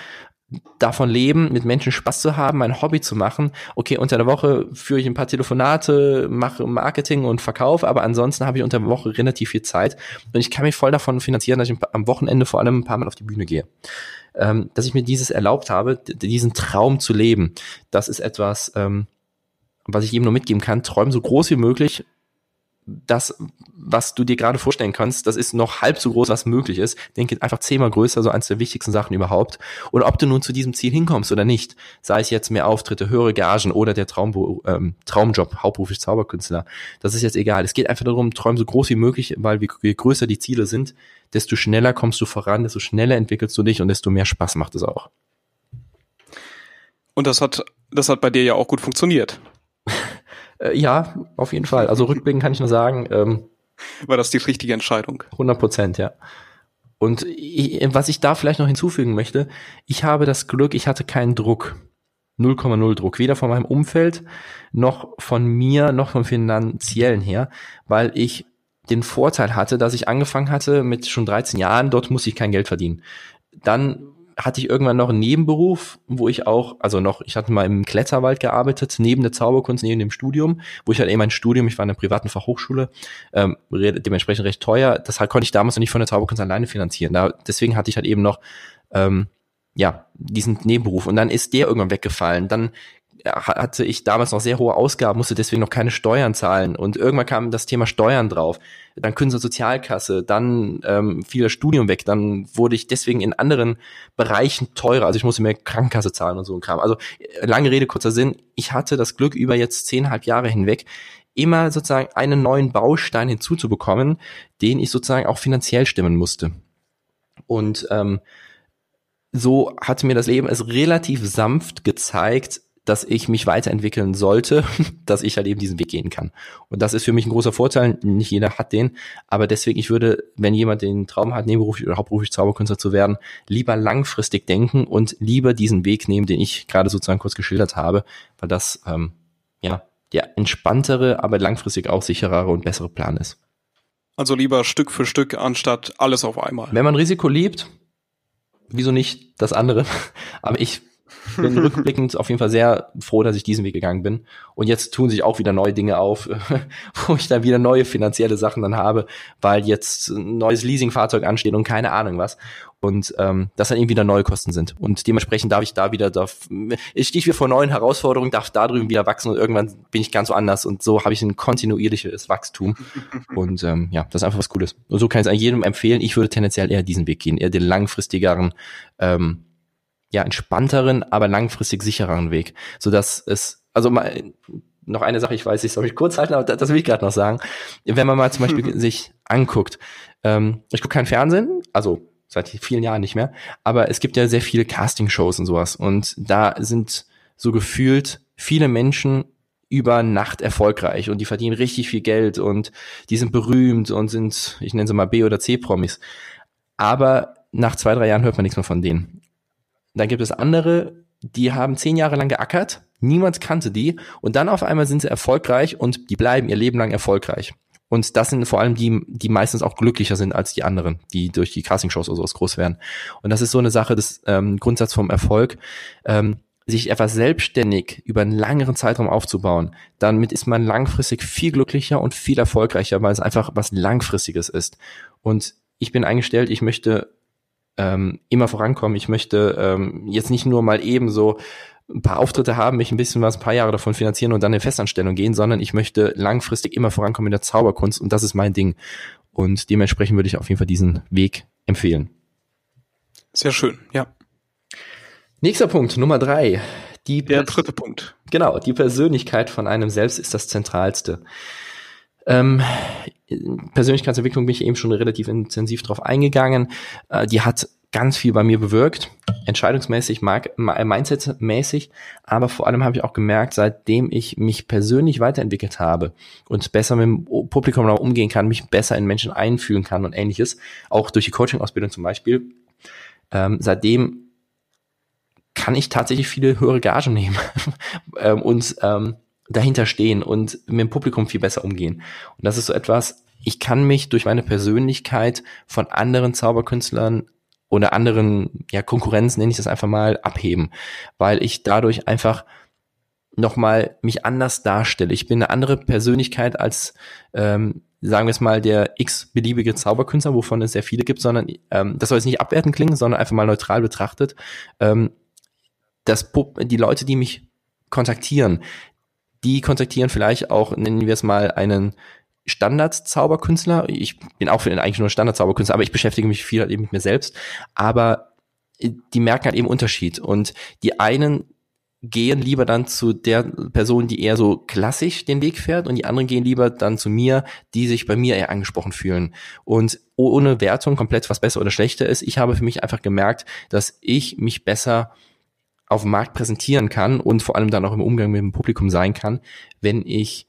davon leben, mit Menschen Spaß zu haben, mein Hobby zu machen. Okay, unter der Woche führe ich ein paar Telefonate, mache Marketing und Verkauf, aber ansonsten habe ich unter der Woche relativ viel Zeit und ich kann mich voll davon finanzieren, dass ich am Wochenende vor allem ein paar Mal auf die Bühne gehe ähm, dass ich mir dieses erlaubt habe, diesen Traum zu leben. Das ist etwas, ähm, was ich jedem nur mitgeben kann. Träum so groß wie möglich, das, was du dir gerade vorstellen kannst, das ist noch halb so groß, was möglich ist. Denke einfach zehnmal größer, so eines der wichtigsten Sachen überhaupt. Und ob du nun zu diesem Ziel hinkommst oder nicht, sei es jetzt mehr Auftritte, höhere Gagen oder der Traum, ähm, Traumjob, hauptberuflich Zauberkünstler, das ist jetzt egal. Es geht einfach darum, träum so groß wie möglich, weil je größer die Ziele sind, desto schneller kommst du voran, desto schneller entwickelst du dich und desto mehr Spaß macht es auch. Und das hat, das hat bei dir ja auch gut funktioniert. Äh, ja, auf jeden Fall. Also rückblickend kann ich nur sagen, ähm, war das die richtige Entscheidung? 100 Prozent, ja. Und ich, was ich da vielleicht noch hinzufügen möchte, ich habe das Glück, ich hatte keinen Druck. 0,0 Druck, weder von meinem Umfeld noch von mir noch vom finanziellen her, weil ich den Vorteil hatte, dass ich angefangen hatte mit schon 13 Jahren, dort muss ich kein Geld verdienen. Dann hatte ich irgendwann noch einen Nebenberuf, wo ich auch, also noch, ich hatte mal im Kletterwald gearbeitet, neben der Zauberkunst, neben dem Studium, wo ich halt eben mein Studium, ich war in einer privaten Fachhochschule, ähm, dementsprechend recht teuer. Das halt konnte ich damals noch nicht von der Zauberkunst alleine finanzieren. Da, deswegen hatte ich halt eben noch ähm, ja, diesen Nebenberuf. Und dann ist der irgendwann weggefallen. Dann hatte ich damals noch sehr hohe Ausgaben, musste deswegen noch keine Steuern zahlen. Und irgendwann kam das Thema Steuern drauf. Dann Künstler Sozialkasse, dann ähm, fiel das Studium weg, dann wurde ich deswegen in anderen Bereichen teurer. Also ich musste mehr Krankenkasse zahlen und so ein Kram. Also lange Rede, kurzer Sinn. Ich hatte das Glück, über jetzt zehnhalb Jahre hinweg immer sozusagen einen neuen Baustein hinzuzubekommen, den ich sozusagen auch finanziell stimmen musste. Und ähm, so hat mir das Leben es relativ sanft gezeigt, dass ich mich weiterentwickeln sollte, dass ich halt eben diesen Weg gehen kann. Und das ist für mich ein großer Vorteil. Nicht jeder hat den, aber deswegen, ich würde, wenn jemand den Traum hat, nebenberuflich oder hauptberuflich Zauberkünstler zu werden, lieber langfristig denken und lieber diesen Weg nehmen, den ich gerade sozusagen kurz geschildert habe, weil das, ähm, ja, der entspanntere, aber langfristig auch sicherere und bessere Plan ist. Also lieber Stück für Stück anstatt alles auf einmal. Wenn man Risiko liebt, wieso nicht das andere? Aber ich bin rückblickend auf jeden Fall sehr froh, dass ich diesen Weg gegangen bin. Und jetzt tun sich auch wieder neue Dinge auf, wo ich dann wieder neue finanzielle Sachen dann habe, weil jetzt ein neues Leasingfahrzeug ansteht und keine Ahnung was. Und ähm, das dann eben wieder neue Kosten sind. Und dementsprechend darf ich da wieder, darf, ich stehe wieder vor neuen Herausforderungen, darf da drüben wieder wachsen und irgendwann bin ich ganz woanders. Und so habe ich ein kontinuierliches Wachstum. Und ähm, ja, das ist einfach was Cooles. Und so kann ich es jedem empfehlen. Ich würde tendenziell eher diesen Weg gehen, eher den langfristigeren ähm, ja, entspannteren, aber langfristig sichereren Weg, so dass es, also mal, noch eine Sache, ich weiß, ich soll mich kurz halten, aber das, das will ich gerade noch sagen. Wenn man mal zum Beispiel sich anguckt, ähm, ich gucke kein Fernsehen, also seit vielen Jahren nicht mehr, aber es gibt ja sehr viele Castingshows und sowas und da sind so gefühlt viele Menschen über Nacht erfolgreich und die verdienen richtig viel Geld und die sind berühmt und sind, ich nenne sie mal B- oder C-Promis. Aber nach zwei, drei Jahren hört man nichts mehr von denen. Dann gibt es andere, die haben zehn Jahre lang geackert, niemand kannte die und dann auf einmal sind sie erfolgreich und die bleiben ihr Leben lang erfolgreich. Und das sind vor allem die, die meistens auch glücklicher sind als die anderen, die durch die Castingshows oder sowas groß werden. Und das ist so eine Sache des ähm, Grundsatz vom Erfolg, ähm, sich etwas selbstständig über einen längeren Zeitraum aufzubauen. Damit ist man langfristig viel glücklicher und viel erfolgreicher, weil es einfach was Langfristiges ist. Und ich bin eingestellt, ich möchte ähm, immer vorankommen. Ich möchte ähm, jetzt nicht nur mal eben so ein paar Auftritte haben, mich ein bisschen was, ein paar Jahre davon finanzieren und dann in Festanstellung gehen, sondern ich möchte langfristig immer vorankommen in der Zauberkunst und das ist mein Ding. Und dementsprechend würde ich auf jeden Fall diesen Weg empfehlen. Sehr schön, ja. Nächster Punkt, Nummer drei. Die der dritte Punkt. Genau, die Persönlichkeit von einem selbst ist das Zentralste. Ähm, Persönlichkeitsentwicklung bin ich eben schon relativ intensiv drauf eingegangen. Äh, die hat ganz viel bei mir bewirkt, entscheidungsmäßig, mindsetmäßig, aber vor allem habe ich auch gemerkt, seitdem ich mich persönlich weiterentwickelt habe und besser mit dem Publikum umgehen kann, mich besser in Menschen einfühlen kann und ähnliches, auch durch die Coaching-Ausbildung zum Beispiel, ähm, seitdem kann ich tatsächlich viele höhere Gagen nehmen ähm, und ähm, dahinter stehen und mit dem Publikum viel besser umgehen. Und das ist so etwas, ich kann mich durch meine Persönlichkeit von anderen Zauberkünstlern oder anderen ja, Konkurrenz, nenne ich das einfach mal, abheben, weil ich dadurch einfach nochmal mich anders darstelle. Ich bin eine andere Persönlichkeit als, ähm, sagen wir es mal, der x-beliebige Zauberkünstler, wovon es sehr viele gibt, sondern ähm, das soll jetzt nicht abwertend klingen, sondern einfach mal neutral betrachtet. Ähm, das, die Leute, die mich kontaktieren, die kontaktieren vielleicht auch, nennen wir es mal, einen Standard-Zauberkünstler. Ich bin auch für den eigentlich nur Standard-Zauberkünstler, aber ich beschäftige mich viel halt eben mit mir selbst. Aber äh, die merken halt eben Unterschied. Und die einen gehen lieber dann zu der Person, die eher so klassisch den Weg fährt und die anderen gehen lieber dann zu mir, die sich bei mir eher angesprochen fühlen. Und ohne Wertung komplett was besser oder schlechter ist, ich habe für mich einfach gemerkt, dass ich mich besser auf dem Markt präsentieren kann und vor allem dann auch im Umgang mit dem Publikum sein kann, wenn ich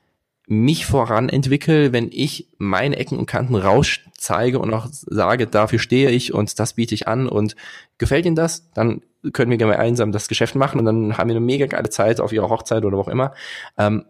mich voran entwickle, wenn ich meine Ecken und Kanten raus zeige und auch sage, dafür stehe ich und das biete ich an und gefällt Ihnen das, dann können wir gemeinsam das Geschäft machen und dann haben wir eine mega geile Zeit auf Ihrer Hochzeit oder wo auch immer. Ähm,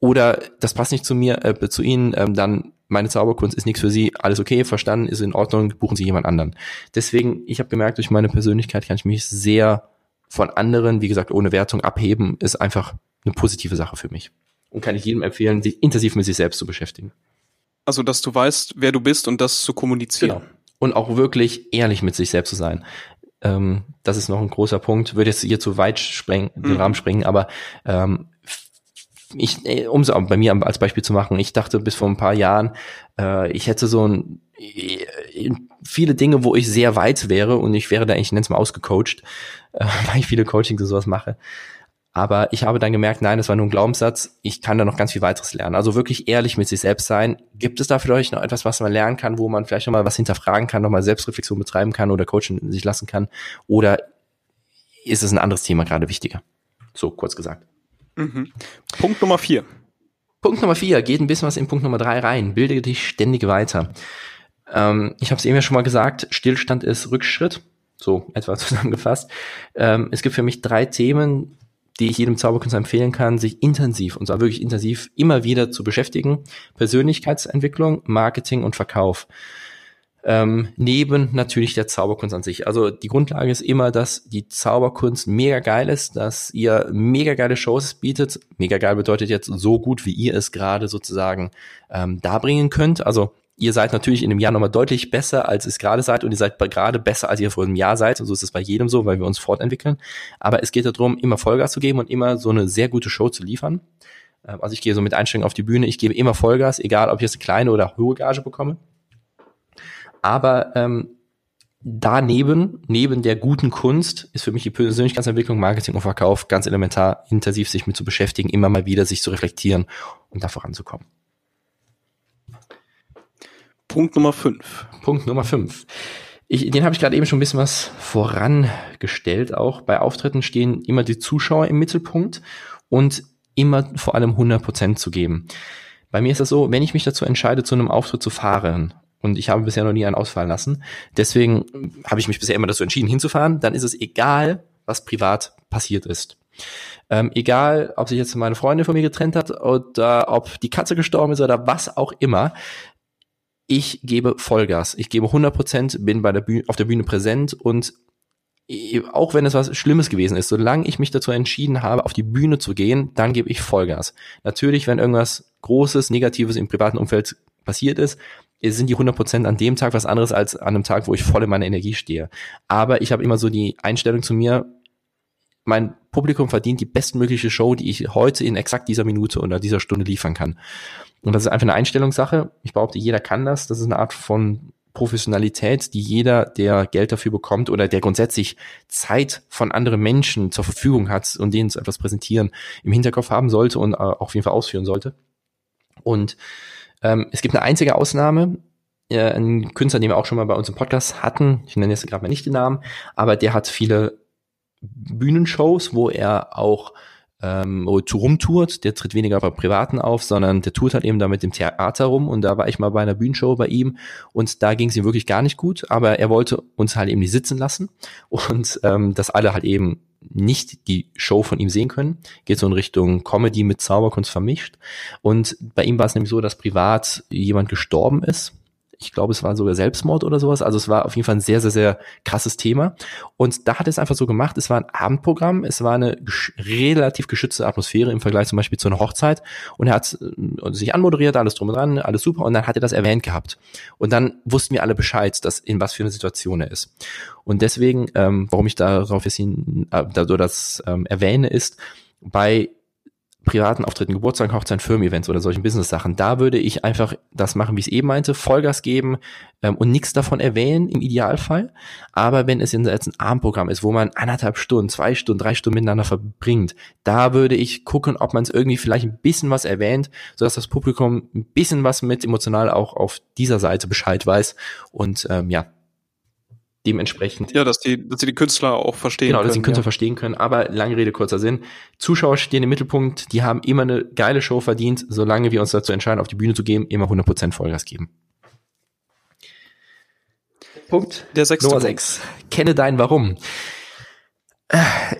oder das passt nicht zu mir, äh, zu Ihnen, ähm, dann meine Zauberkunst ist nichts für Sie, alles okay, verstanden, ist in Ordnung, buchen Sie jemand anderen. Deswegen, ich habe gemerkt, durch meine Persönlichkeit kann ich mich sehr von anderen, wie gesagt, ohne Wertung abheben, ist einfach eine positive Sache für mich und kann ich jedem empfehlen, sich intensiv mit sich selbst zu beschäftigen. Also, dass du weißt, wer du bist und das zu kommunizieren. Genau. Und auch wirklich ehrlich mit sich selbst zu sein. Ähm, das ist noch ein großer Punkt. Würde jetzt hier zu weit sprengen, den mhm. Rahmen sprengen, aber ähm, ich, äh, um es bei mir als Beispiel zu machen, ich dachte bis vor ein paar Jahren, äh, ich hätte so ein äh, viele Dinge, wo ich sehr weit wäre und ich wäre da eigentlich, ich nenne es mal ausgecoacht, äh, weil ich viele Coachings und sowas mache. Aber ich habe dann gemerkt, nein, das war nur ein Glaubenssatz. Ich kann da noch ganz viel weiteres lernen. Also wirklich ehrlich mit sich selbst sein. Gibt es da euch noch etwas, was man lernen kann, wo man vielleicht nochmal was hinterfragen kann, nochmal Selbstreflexion betreiben kann oder Coaching sich lassen kann? Oder ist es ein anderes Thema gerade wichtiger? So kurz gesagt. Mhm. Punkt Nummer vier. Punkt Nummer vier geht ein bisschen was in Punkt Nummer drei rein. Bilde dich ständig weiter. Ähm, ich habe es eben ja schon mal gesagt, Stillstand ist Rückschritt. So etwa zusammengefasst. Ähm, es gibt für mich drei Themen, die ich jedem Zauberkünstler empfehlen kann, sich intensiv, und zwar wirklich intensiv, immer wieder zu beschäftigen. Persönlichkeitsentwicklung, Marketing und Verkauf. Ähm, neben natürlich der Zauberkunst an sich. Also die Grundlage ist immer, dass die Zauberkunst mega geil ist, dass ihr mega geile Shows bietet. Mega geil bedeutet jetzt so gut, wie ihr es gerade sozusagen ähm, darbringen könnt. Also ihr seid natürlich in dem Jahr nochmal deutlich besser, als es gerade seid und ihr seid gerade besser, als ihr vor einem Jahr seid. Und so ist es bei jedem so, weil wir uns fortentwickeln. Aber es geht darum, immer Vollgas zu geben und immer so eine sehr gute Show zu liefern. Ähm, also ich gehe so mit Einstellungen auf die Bühne, ich gebe immer Vollgas, egal ob ich jetzt eine kleine oder hohe Gage bekomme. Aber ähm, daneben, neben der guten Kunst, ist für mich die Persönlichkeitsentwicklung, Marketing und Verkauf ganz elementar, intensiv sich mit zu beschäftigen, immer mal wieder sich zu reflektieren und da voranzukommen. Punkt Nummer 5. Punkt Nummer 5. Ich, den habe ich gerade eben schon ein bisschen was vorangestellt. Auch bei Auftritten stehen immer die Zuschauer im Mittelpunkt und immer vor allem 100 Prozent zu geben. Bei mir ist das so, wenn ich mich dazu entscheide, zu einem Auftritt zu fahren, und ich habe bisher noch nie einen ausfallen lassen, deswegen habe ich mich bisher immer dazu entschieden, hinzufahren, dann ist es egal, was privat passiert ist. Ähm, egal, ob sich jetzt meine Freundin von mir getrennt hat oder ob die Katze gestorben ist oder was auch immer ich gebe Vollgas. Ich gebe 100 Prozent, bin bei der Bühne, auf der Bühne präsent und auch wenn es was Schlimmes gewesen ist, solange ich mich dazu entschieden habe, auf die Bühne zu gehen, dann gebe ich Vollgas. Natürlich, wenn irgendwas Großes, Negatives im privaten Umfeld passiert ist, sind die 100 Prozent an dem Tag was anderes als an einem Tag, wo ich voll in meiner Energie stehe. Aber ich habe immer so die Einstellung zu mir, mein Publikum verdient die bestmögliche Show, die ich heute in exakt dieser Minute oder dieser Stunde liefern kann. Und das ist einfach eine Einstellungssache. Ich behaupte, jeder kann das. Das ist eine Art von Professionalität, die jeder, der Geld dafür bekommt oder der grundsätzlich Zeit von anderen Menschen zur Verfügung hat und denen zu etwas präsentieren, im Hinterkopf haben sollte und äh, auch auf jeden Fall ausführen sollte. Und ähm, es gibt eine einzige Ausnahme, äh, ein Künstler, den wir auch schon mal bei uns im Podcast hatten, ich nenne jetzt gerade mal nicht den Namen, aber der hat viele Bühnenshows, wo er auch ähm, rumtourt. Der tritt weniger bei Privaten auf, sondern der tourt halt eben da mit dem Theater rum. Und da war ich mal bei einer Bühnenshow bei ihm und da ging es ihm wirklich gar nicht gut. Aber er wollte uns halt eben nicht sitzen lassen und ähm, dass alle halt eben nicht die Show von ihm sehen können. Geht so in Richtung Comedy mit Zauberkunst vermischt. Und bei ihm war es nämlich so, dass privat jemand gestorben ist ich glaube, es war sogar Selbstmord oder sowas. Also es war auf jeden Fall ein sehr, sehr, sehr krasses Thema. Und da hat es einfach so gemacht, es war ein Abendprogramm, es war eine gesch relativ geschützte Atmosphäre im Vergleich zum Beispiel zu einer Hochzeit. Und er hat äh, sich anmoderiert, alles drum und dran, alles super. Und dann hat er das erwähnt gehabt. Und dann wussten wir alle Bescheid, dass in was für eine Situation er ist. Und deswegen, ähm, warum ich darauf jetzt hin, äh, das ähm, erwähne, ist, bei privaten Auftritten, Geburtstag, Hochzeit, Firmen-Events oder solchen Business-Sachen, da würde ich einfach das machen, wie ich es eben meinte, Vollgas geben ähm, und nichts davon erwähnen im Idealfall. Aber wenn es jetzt ein Abendprogramm ist, wo man anderthalb Stunden, zwei Stunden, drei Stunden miteinander verbringt, da würde ich gucken, ob man es irgendwie vielleicht ein bisschen was erwähnt, sodass das Publikum ein bisschen was mit emotional auch auf dieser Seite Bescheid weiß und ähm, ja, dementsprechend. Ja, dass die, dass sie die Künstler auch verstehen genau, können. Genau, dass sie den Künstler ja. verstehen können. Aber lange Rede, kurzer Sinn. Zuschauer stehen im Mittelpunkt. Die haben immer eine geile Show verdient. Solange wir uns dazu entscheiden, auf die Bühne zu gehen, immer 100% Vollgas geben. Punkt. Der sechste Nummer Punkt. sechs. Kenne dein Warum.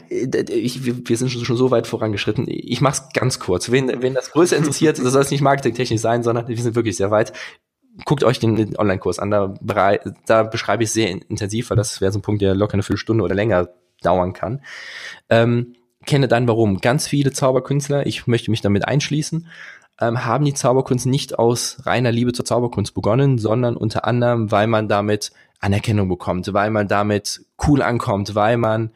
Ich, wir sind schon so weit vorangeschritten. Ich mach's ganz kurz. Wen, wen das größer interessiert, das soll es nicht marketingtechnisch sein, sondern wir sind wirklich sehr weit guckt euch den Online-Kurs an. Da, da beschreibe ich sehr intensiv, weil das wäre so ein Punkt, der locker eine Viertelstunde oder länger dauern kann. Ähm, kenne dann warum. Ganz viele Zauberkünstler, ich möchte mich damit einschließen, ähm, haben die Zauberkunst nicht aus reiner Liebe zur Zauberkunst begonnen, sondern unter anderem, weil man damit Anerkennung bekommt, weil man damit cool ankommt, weil man,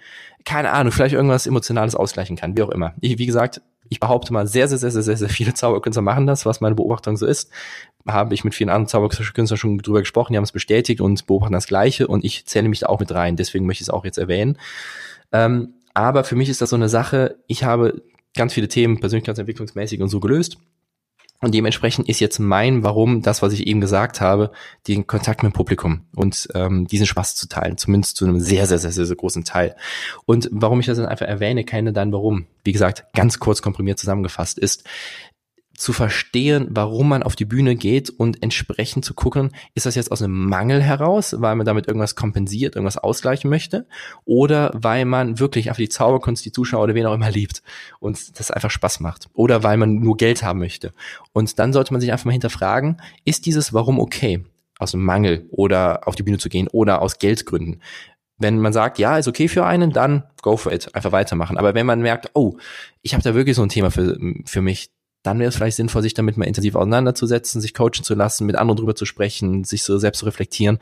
keine Ahnung, vielleicht irgendwas Emotionales ausgleichen kann, wie auch immer. Ich, wie gesagt, ich behaupte mal, sehr, sehr, sehr, sehr, sehr, sehr viele Zauberkünstler machen das, was meine Beobachtung so ist. Habe ich mit vielen anderen Zauberkünstlern schon drüber gesprochen, die haben es bestätigt und beobachten das Gleiche und ich zähle mich da auch mit rein, deswegen möchte ich es auch jetzt erwähnen. Ähm, aber für mich ist das so eine Sache, ich habe ganz viele Themen persönlichkeitsentwicklungsmäßig und so gelöst und dementsprechend ist jetzt mein Warum das, was ich eben gesagt habe, den Kontakt mit dem Publikum und ähm, diesen Spaß zu teilen, zumindest zu einem sehr, sehr, sehr, sehr, sehr großen Teil. Und warum ich das dann einfach erwähne, keine dann Warum, wie gesagt, ganz kurz komprimiert zusammengefasst ist, zu verstehen, warum man auf die Bühne geht und entsprechend zu gucken, ist das jetzt aus einem Mangel heraus, weil man damit irgendwas kompensiert, irgendwas ausgleichen möchte, oder weil man wirklich einfach die Zauberkunst, die Zuschauer oder wen auch immer liebt und das einfach Spaß macht, oder weil man nur Geld haben möchte. Und dann sollte man sich einfach mal hinterfragen, ist dieses Warum okay? Aus einem Mangel oder auf die Bühne zu gehen oder aus Geldgründen wenn man sagt, ja, ist okay für einen, dann go for it, einfach weitermachen. Aber wenn man merkt, oh, ich habe da wirklich so ein Thema für, für mich, dann wäre es vielleicht sinnvoll, sich damit mal intensiv auseinanderzusetzen, sich coachen zu lassen, mit anderen drüber zu sprechen, sich so selbst zu reflektieren,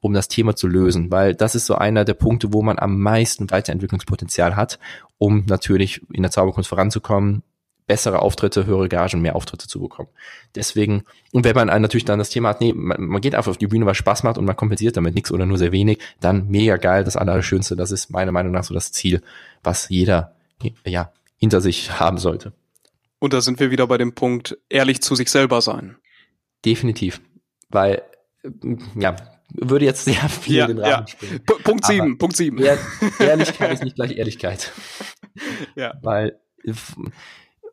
um das Thema zu lösen, weil das ist so einer der Punkte, wo man am meisten Weiterentwicklungspotenzial hat, um natürlich in der Zauberkunst voranzukommen, bessere Auftritte, höhere Gagen, mehr Auftritte zu bekommen. Deswegen, und wenn man natürlich dann das Thema hat, nee, man, man geht einfach auf die Bühne, was Spaß macht und man kompensiert damit nichts oder nur sehr wenig, dann mega geil, das Allerschönste, das ist meiner Meinung nach so das Ziel, was jeder, ja, hinter sich haben sollte. Und da sind wir wieder bei dem Punkt, ehrlich zu sich selber sein. Definitiv. Weil, ja, würde jetzt sehr viel ja, den Rahmen ja. springen. P Punkt sieben, Punkt sieben. Ehr Ehrlichkeit ist nicht gleich Ehrlichkeit. Ja. Weil,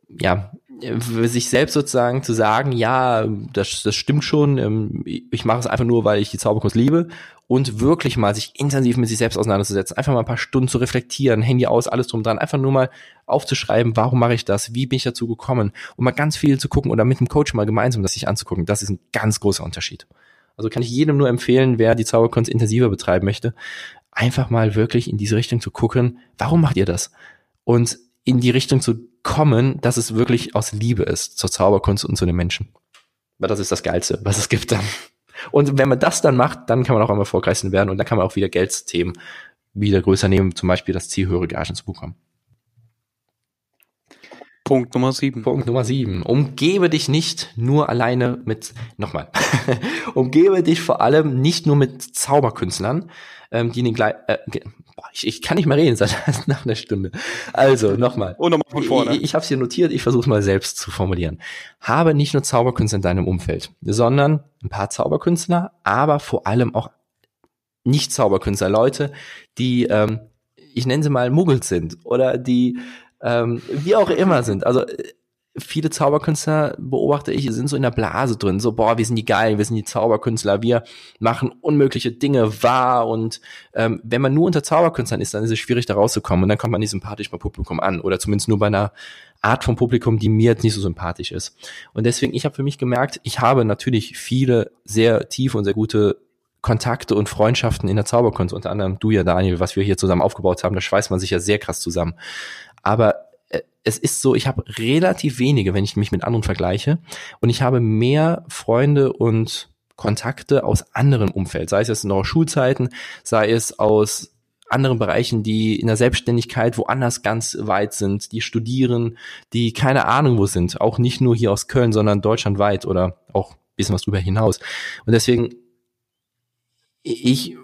ja, sich selbst sozusagen zu sagen, ja, das, das stimmt schon, ähm, ich mache es einfach nur, weil ich die Zauberkunst liebe und wirklich mal sich intensiv mit sich selbst auseinanderzusetzen, einfach mal ein paar Stunden zu reflektieren, Handy aus, alles drum dran, einfach nur mal aufzuschreiben, warum mache ich das, wie bin ich dazu gekommen und mal ganz viel zu gucken oder mit dem Coach mal gemeinsam das sich anzugucken, das ist ein ganz großer Unterschied. Also kann ich jedem nur empfehlen, wer die Zauberkunst intensiver betreiben möchte, einfach mal wirklich in diese Richtung zu gucken, warum macht ihr das? Und in die Richtung zu kommen, dass es wirklich aus Liebe ist zur Zauberkunst und zu den Menschen. Weil das ist das Geilste, was es gibt dann. Und wenn man das dann macht, dann kann man auch am erfolgreichsten werden und dann kann man auch wieder Geldsthemen wieder größer nehmen, zum Beispiel das Ziel, höhere Gagen zu bekommen. Punkt Nummer sieben. Punkt Nummer sieben. Umgebe dich nicht nur alleine mit, nochmal, umgebe dich vor allem nicht nur mit Zauberkünstlern, ähm, die den gleich, äh, boah, ich, ich kann nicht mehr reden seit nach einer Stunde. Also nochmal. Und nochmal von vorne. Ich, ich habe es hier notiert, ich versuche mal selbst zu formulieren. Habe nicht nur Zauberkünstler in deinem Umfeld, sondern ein paar Zauberkünstler, aber vor allem auch nicht Zauberkünstler, Leute, die, ähm, ich nenne sie mal Muggels sind oder die ähm, wie auch immer sind. Also viele Zauberkünstler beobachte ich, sind so in der Blase drin, so boah, wir sind die geilen, wir sind die Zauberkünstler, wir machen unmögliche Dinge wahr. Und ähm, wenn man nur unter Zauberkünstlern ist, dann ist es schwierig da rauszukommen. Und dann kommt man nicht sympathisch beim Publikum an. Oder zumindest nur bei einer Art von Publikum, die mir jetzt nicht so sympathisch ist. Und deswegen, ich habe für mich gemerkt, ich habe natürlich viele sehr tiefe und sehr gute Kontakte und Freundschaften in der Zauberkunst, unter anderem du ja, Daniel, was wir hier zusammen aufgebaut haben, da schweißt man sich ja sehr krass zusammen. Aber äh, es ist so, ich habe relativ wenige, wenn ich mich mit anderen vergleiche. Und ich habe mehr Freunde und Kontakte aus anderen Umfeld, sei es jetzt noch Schulzeiten, sei es aus anderen Bereichen, die in der Selbstständigkeit woanders ganz weit sind, die studieren, die keine Ahnung wo sind, auch nicht nur hier aus Köln, sondern deutschlandweit oder auch bisschen was drüber hinaus. Und deswegen, ich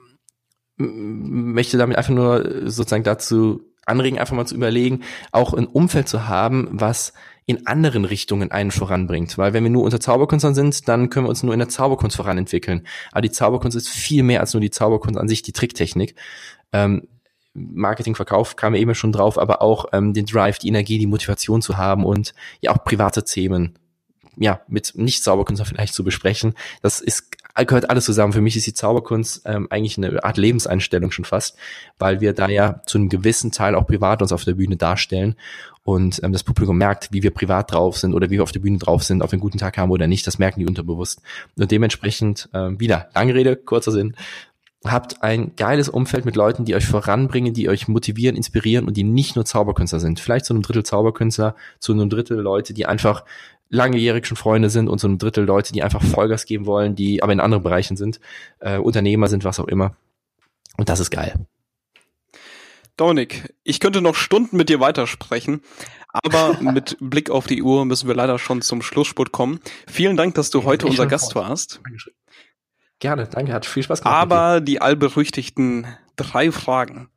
möchte damit einfach nur sozusagen dazu anregen, einfach mal zu überlegen, auch ein Umfeld zu haben, was in anderen Richtungen einen voranbringt. Weil wenn wir nur unter Zauberkünstlern sind, dann können wir uns nur in der Zauberkunst voranentwickeln. Aber die Zauberkunst ist viel mehr als nur die Zauberkunst an sich, die Tricktechnik. Ähm, Marketing, Verkauf kam eben schon drauf, aber auch ähm, den Drive, die Energie, die Motivation zu haben und ja auch private Themen ja, mit Nicht-Zauberkünstler vielleicht zu besprechen. Das ist, gehört alles zusammen. Für mich ist die Zauberkunst ähm, eigentlich eine Art Lebenseinstellung schon fast, weil wir da ja zu einem gewissen Teil auch privat uns auf der Bühne darstellen und ähm, das Publikum merkt, wie wir privat drauf sind oder wie wir auf der Bühne drauf sind, ob wir einen guten Tag haben oder nicht, das merken die unterbewusst. Und dementsprechend, ähm, wieder, lange Rede, kurzer Sinn, habt ein geiles Umfeld mit Leuten, die euch voranbringen, die euch motivieren, inspirieren und die nicht nur Zauberkünstler sind. Vielleicht zu einem Drittel Zauberkünstler, zu einem Drittel Leute, die einfach langjährig schon Freunde sind und so ein Drittel Leute, die einfach Vollgas geben wollen, die aber in anderen Bereichen sind, äh, Unternehmer sind, was auch immer. Und das ist geil. Dominik, ich könnte noch Stunden mit dir weitersprechen, aber mit Blick auf die Uhr müssen wir leider schon zum Schlussspurt kommen. Vielen Dank, dass du heute ich unser Gast warst. Gerne, danke, hat viel Spaß gemacht. Aber die allberüchtigten drei Fragen.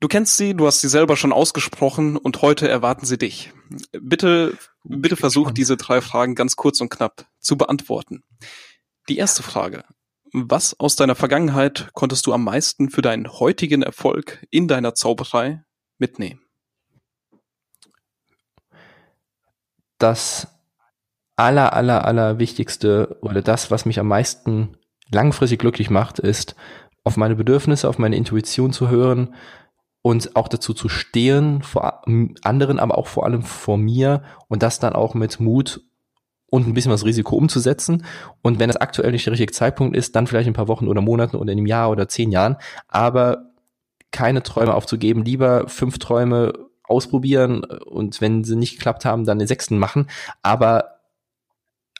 Du kennst sie, du hast sie selber schon ausgesprochen und heute erwarten sie dich. Bitte, bitte versuch diese drei Fragen ganz kurz und knapp zu beantworten. Die erste Frage. Was aus deiner Vergangenheit konntest du am meisten für deinen heutigen Erfolg in deiner Zauberei mitnehmen? Das aller, aller, aller wichtigste oder das, was mich am meisten langfristig glücklich macht, ist, auf meine Bedürfnisse, auf meine Intuition zu hören, und auch dazu zu stehen vor anderen, aber auch vor allem vor mir und das dann auch mit Mut und ein bisschen was Risiko umzusetzen. Und wenn das aktuell nicht der richtige Zeitpunkt ist, dann vielleicht in ein paar Wochen oder Monaten oder in einem Jahr oder zehn Jahren, aber keine Träume aufzugeben, lieber fünf Träume ausprobieren und wenn sie nicht geklappt haben, dann den sechsten machen, aber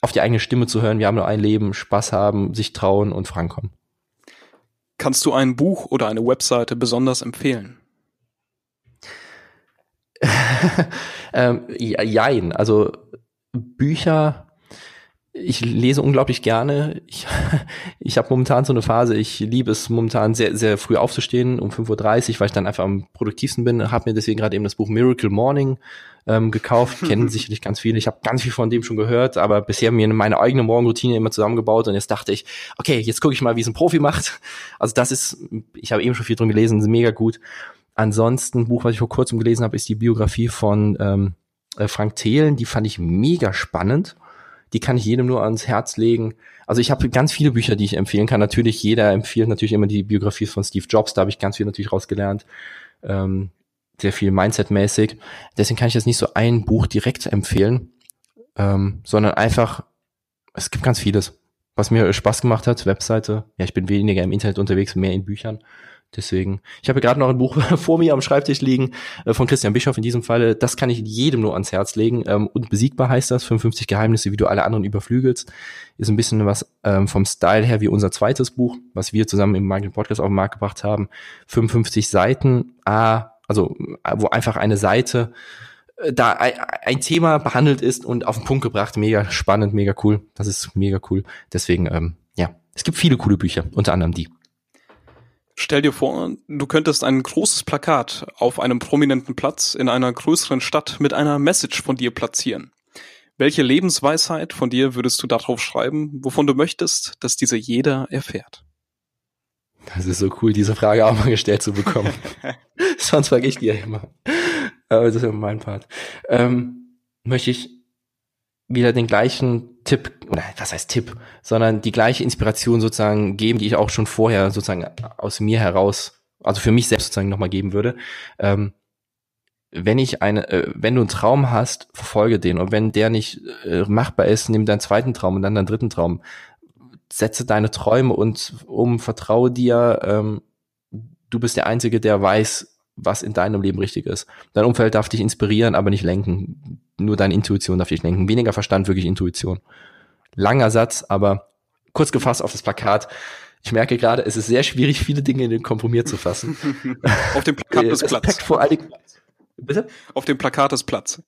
auf die eigene Stimme zu hören, wir haben nur ein Leben, Spaß haben, sich trauen und vorankommen. Kannst du ein Buch oder eine Webseite besonders empfehlen? ähm, jein, also Bücher, ich lese unglaublich gerne. Ich, ich habe momentan so eine Phase, ich liebe es momentan sehr, sehr früh aufzustehen, um 5.30 Uhr, weil ich dann einfach am produktivsten bin. Habe mir deswegen gerade eben das Buch Miracle Morning ähm, gekauft. Kennen sicherlich ganz viele. Ich habe ganz viel von dem schon gehört, aber bisher mir meine eigene Morgenroutine immer zusammengebaut und jetzt dachte ich, okay, jetzt gucke ich mal, wie es ein Profi macht. Also das ist, ich habe eben schon viel drum gelesen, mega gut. Ansonsten, Buch, was ich vor kurzem gelesen habe, ist die Biografie von ähm, äh, Frank Thelen. Die fand ich mega spannend. Die kann ich jedem nur ans Herz legen. Also ich habe ganz viele Bücher, die ich empfehlen kann. Natürlich, jeder empfiehlt natürlich immer die Biografie von Steve Jobs. Da habe ich ganz viel natürlich rausgelernt. Ähm, sehr viel Mindset-mäßig. Deswegen kann ich jetzt nicht so ein Buch direkt empfehlen, ähm, sondern einfach, es gibt ganz vieles, was mir Spaß gemacht hat. Webseite. Ja, ich bin weniger im Internet unterwegs, mehr in Büchern. Deswegen, ich habe gerade noch ein Buch vor mir am Schreibtisch liegen äh, von Christian Bischoff in diesem Falle. Das kann ich jedem nur ans Herz legen. Ähm, unbesiegbar heißt das, 55 Geheimnisse, wie du alle anderen überflügelst. Ist ein bisschen was ähm, vom Style her wie unser zweites Buch, was wir zusammen im Marketing Podcast auf den Markt gebracht haben. 55 Seiten, ah, also wo einfach eine Seite äh, da ein Thema behandelt ist und auf den Punkt gebracht. Mega spannend, mega cool. Das ist mega cool. Deswegen, ähm, ja, es gibt viele coole Bücher, unter anderem die. Stell dir vor, du könntest ein großes Plakat auf einem prominenten Platz in einer größeren Stadt mit einer Message von dir platzieren. Welche Lebensweisheit von dir würdest du darauf schreiben, wovon du möchtest, dass diese jeder erfährt? Das ist so cool, diese Frage auch mal gestellt zu bekommen. Sonst vergesse ich die ja immer. Aber das ist ja mein Part. Ähm, möchte ich wieder den gleichen Tipp, oder was heißt Tipp, sondern die gleiche Inspiration sozusagen geben, die ich auch schon vorher sozusagen aus mir heraus, also für mich selbst sozusagen nochmal geben würde. Ähm, wenn ich eine, äh, wenn du einen Traum hast, verfolge den. Und wenn der nicht äh, machbar ist, nimm deinen zweiten Traum und dann deinen dritten Traum. Setze deine Träume und um, vertraue dir, ähm, du bist der Einzige, der weiß, was in deinem Leben richtig ist. Dein Umfeld darf dich inspirieren, aber nicht lenken. Nur deine Intuition darf dich lenken. Weniger Verstand, wirklich Intuition. Langer Satz, aber kurz gefasst auf das Plakat. Ich merke gerade, es ist sehr schwierig, viele Dinge in den Kompromiss zu fassen. Auf dem Plakat ist Respekt Platz. vor allen. Bitte? Auf dem Plakat ist Platz.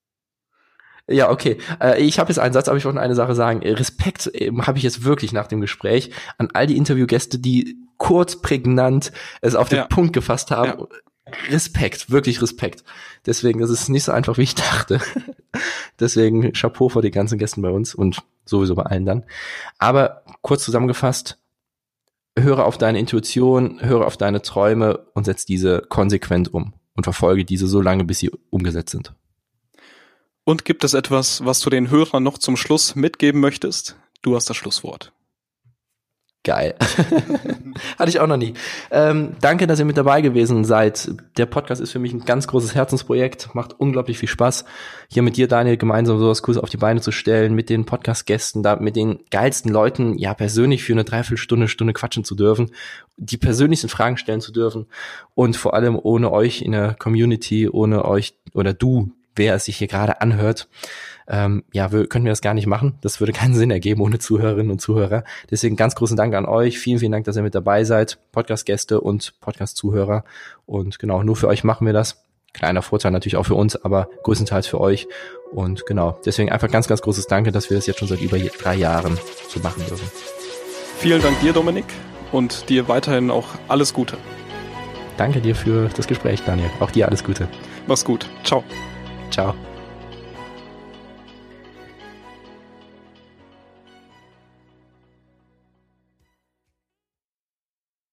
Ja, okay. Äh, ich habe jetzt einen Satz, aber ich wollte noch eine Sache sagen. Äh, Respekt äh, habe ich jetzt wirklich nach dem Gespräch an all die Interviewgäste, die kurz, prägnant es auf den Ja. Punkt gefasst haben. Respekt, wirklich Respekt. Deswegen, das ist nicht so einfach, wie ich dachte. Deswegen Chapeau vor den ganzen Gästen bei uns und sowieso bei allen dann. Aber kurz zusammengefasst, höre auf deine Intuition, höre auf deine Träume und setz diese konsequent um und verfolge diese so lange, bis sie umgesetzt sind. Und gibt es etwas, was du den Hörern noch zum Schluss mitgeben möchtest? Du hast das Schlusswort. Geil. Hatte ich auch noch nie. Ähm, danke, dass ihr mit dabei gewesen seid. Der Podcast ist für mich ein ganz großes Herzensprojekt, macht unglaublich viel Spaß, hier mit dir, Daniel, gemeinsam sowas Cooles auf die Beine zu stellen, mit den Podcast-Gästen, da mit den geilsten Leuten, ja, persönlich für eine Dreiviertelstunde, Stunde quatschen zu dürfen, die persönlichsten Fragen stellen zu dürfen und vor allem ohne euch in der Community, ohne euch oder du, wer es sich hier gerade anhört, ähm, ja, wir, könnten wir das gar nicht machen. Das würde keinen Sinn ergeben ohne Zuhörerinnen und Zuhörer. Deswegen ganz großen Dank an euch. Vielen, vielen Dank, dass ihr mit dabei seid. Podcast-Gäste und Podcast-Zuhörer. Und genau, nur für euch machen wir das. Kleiner Vorteil natürlich auch für uns, aber größtenteils für euch. Und genau, deswegen einfach ganz, ganz großes Danke, dass wir das jetzt schon seit über drei Jahren so machen dürfen. Vielen Dank dir, Dominik, und dir weiterhin auch alles Gute. Danke dir für das Gespräch, Daniel. Auch dir alles Gute. Mach's gut. Ciao. Ciao.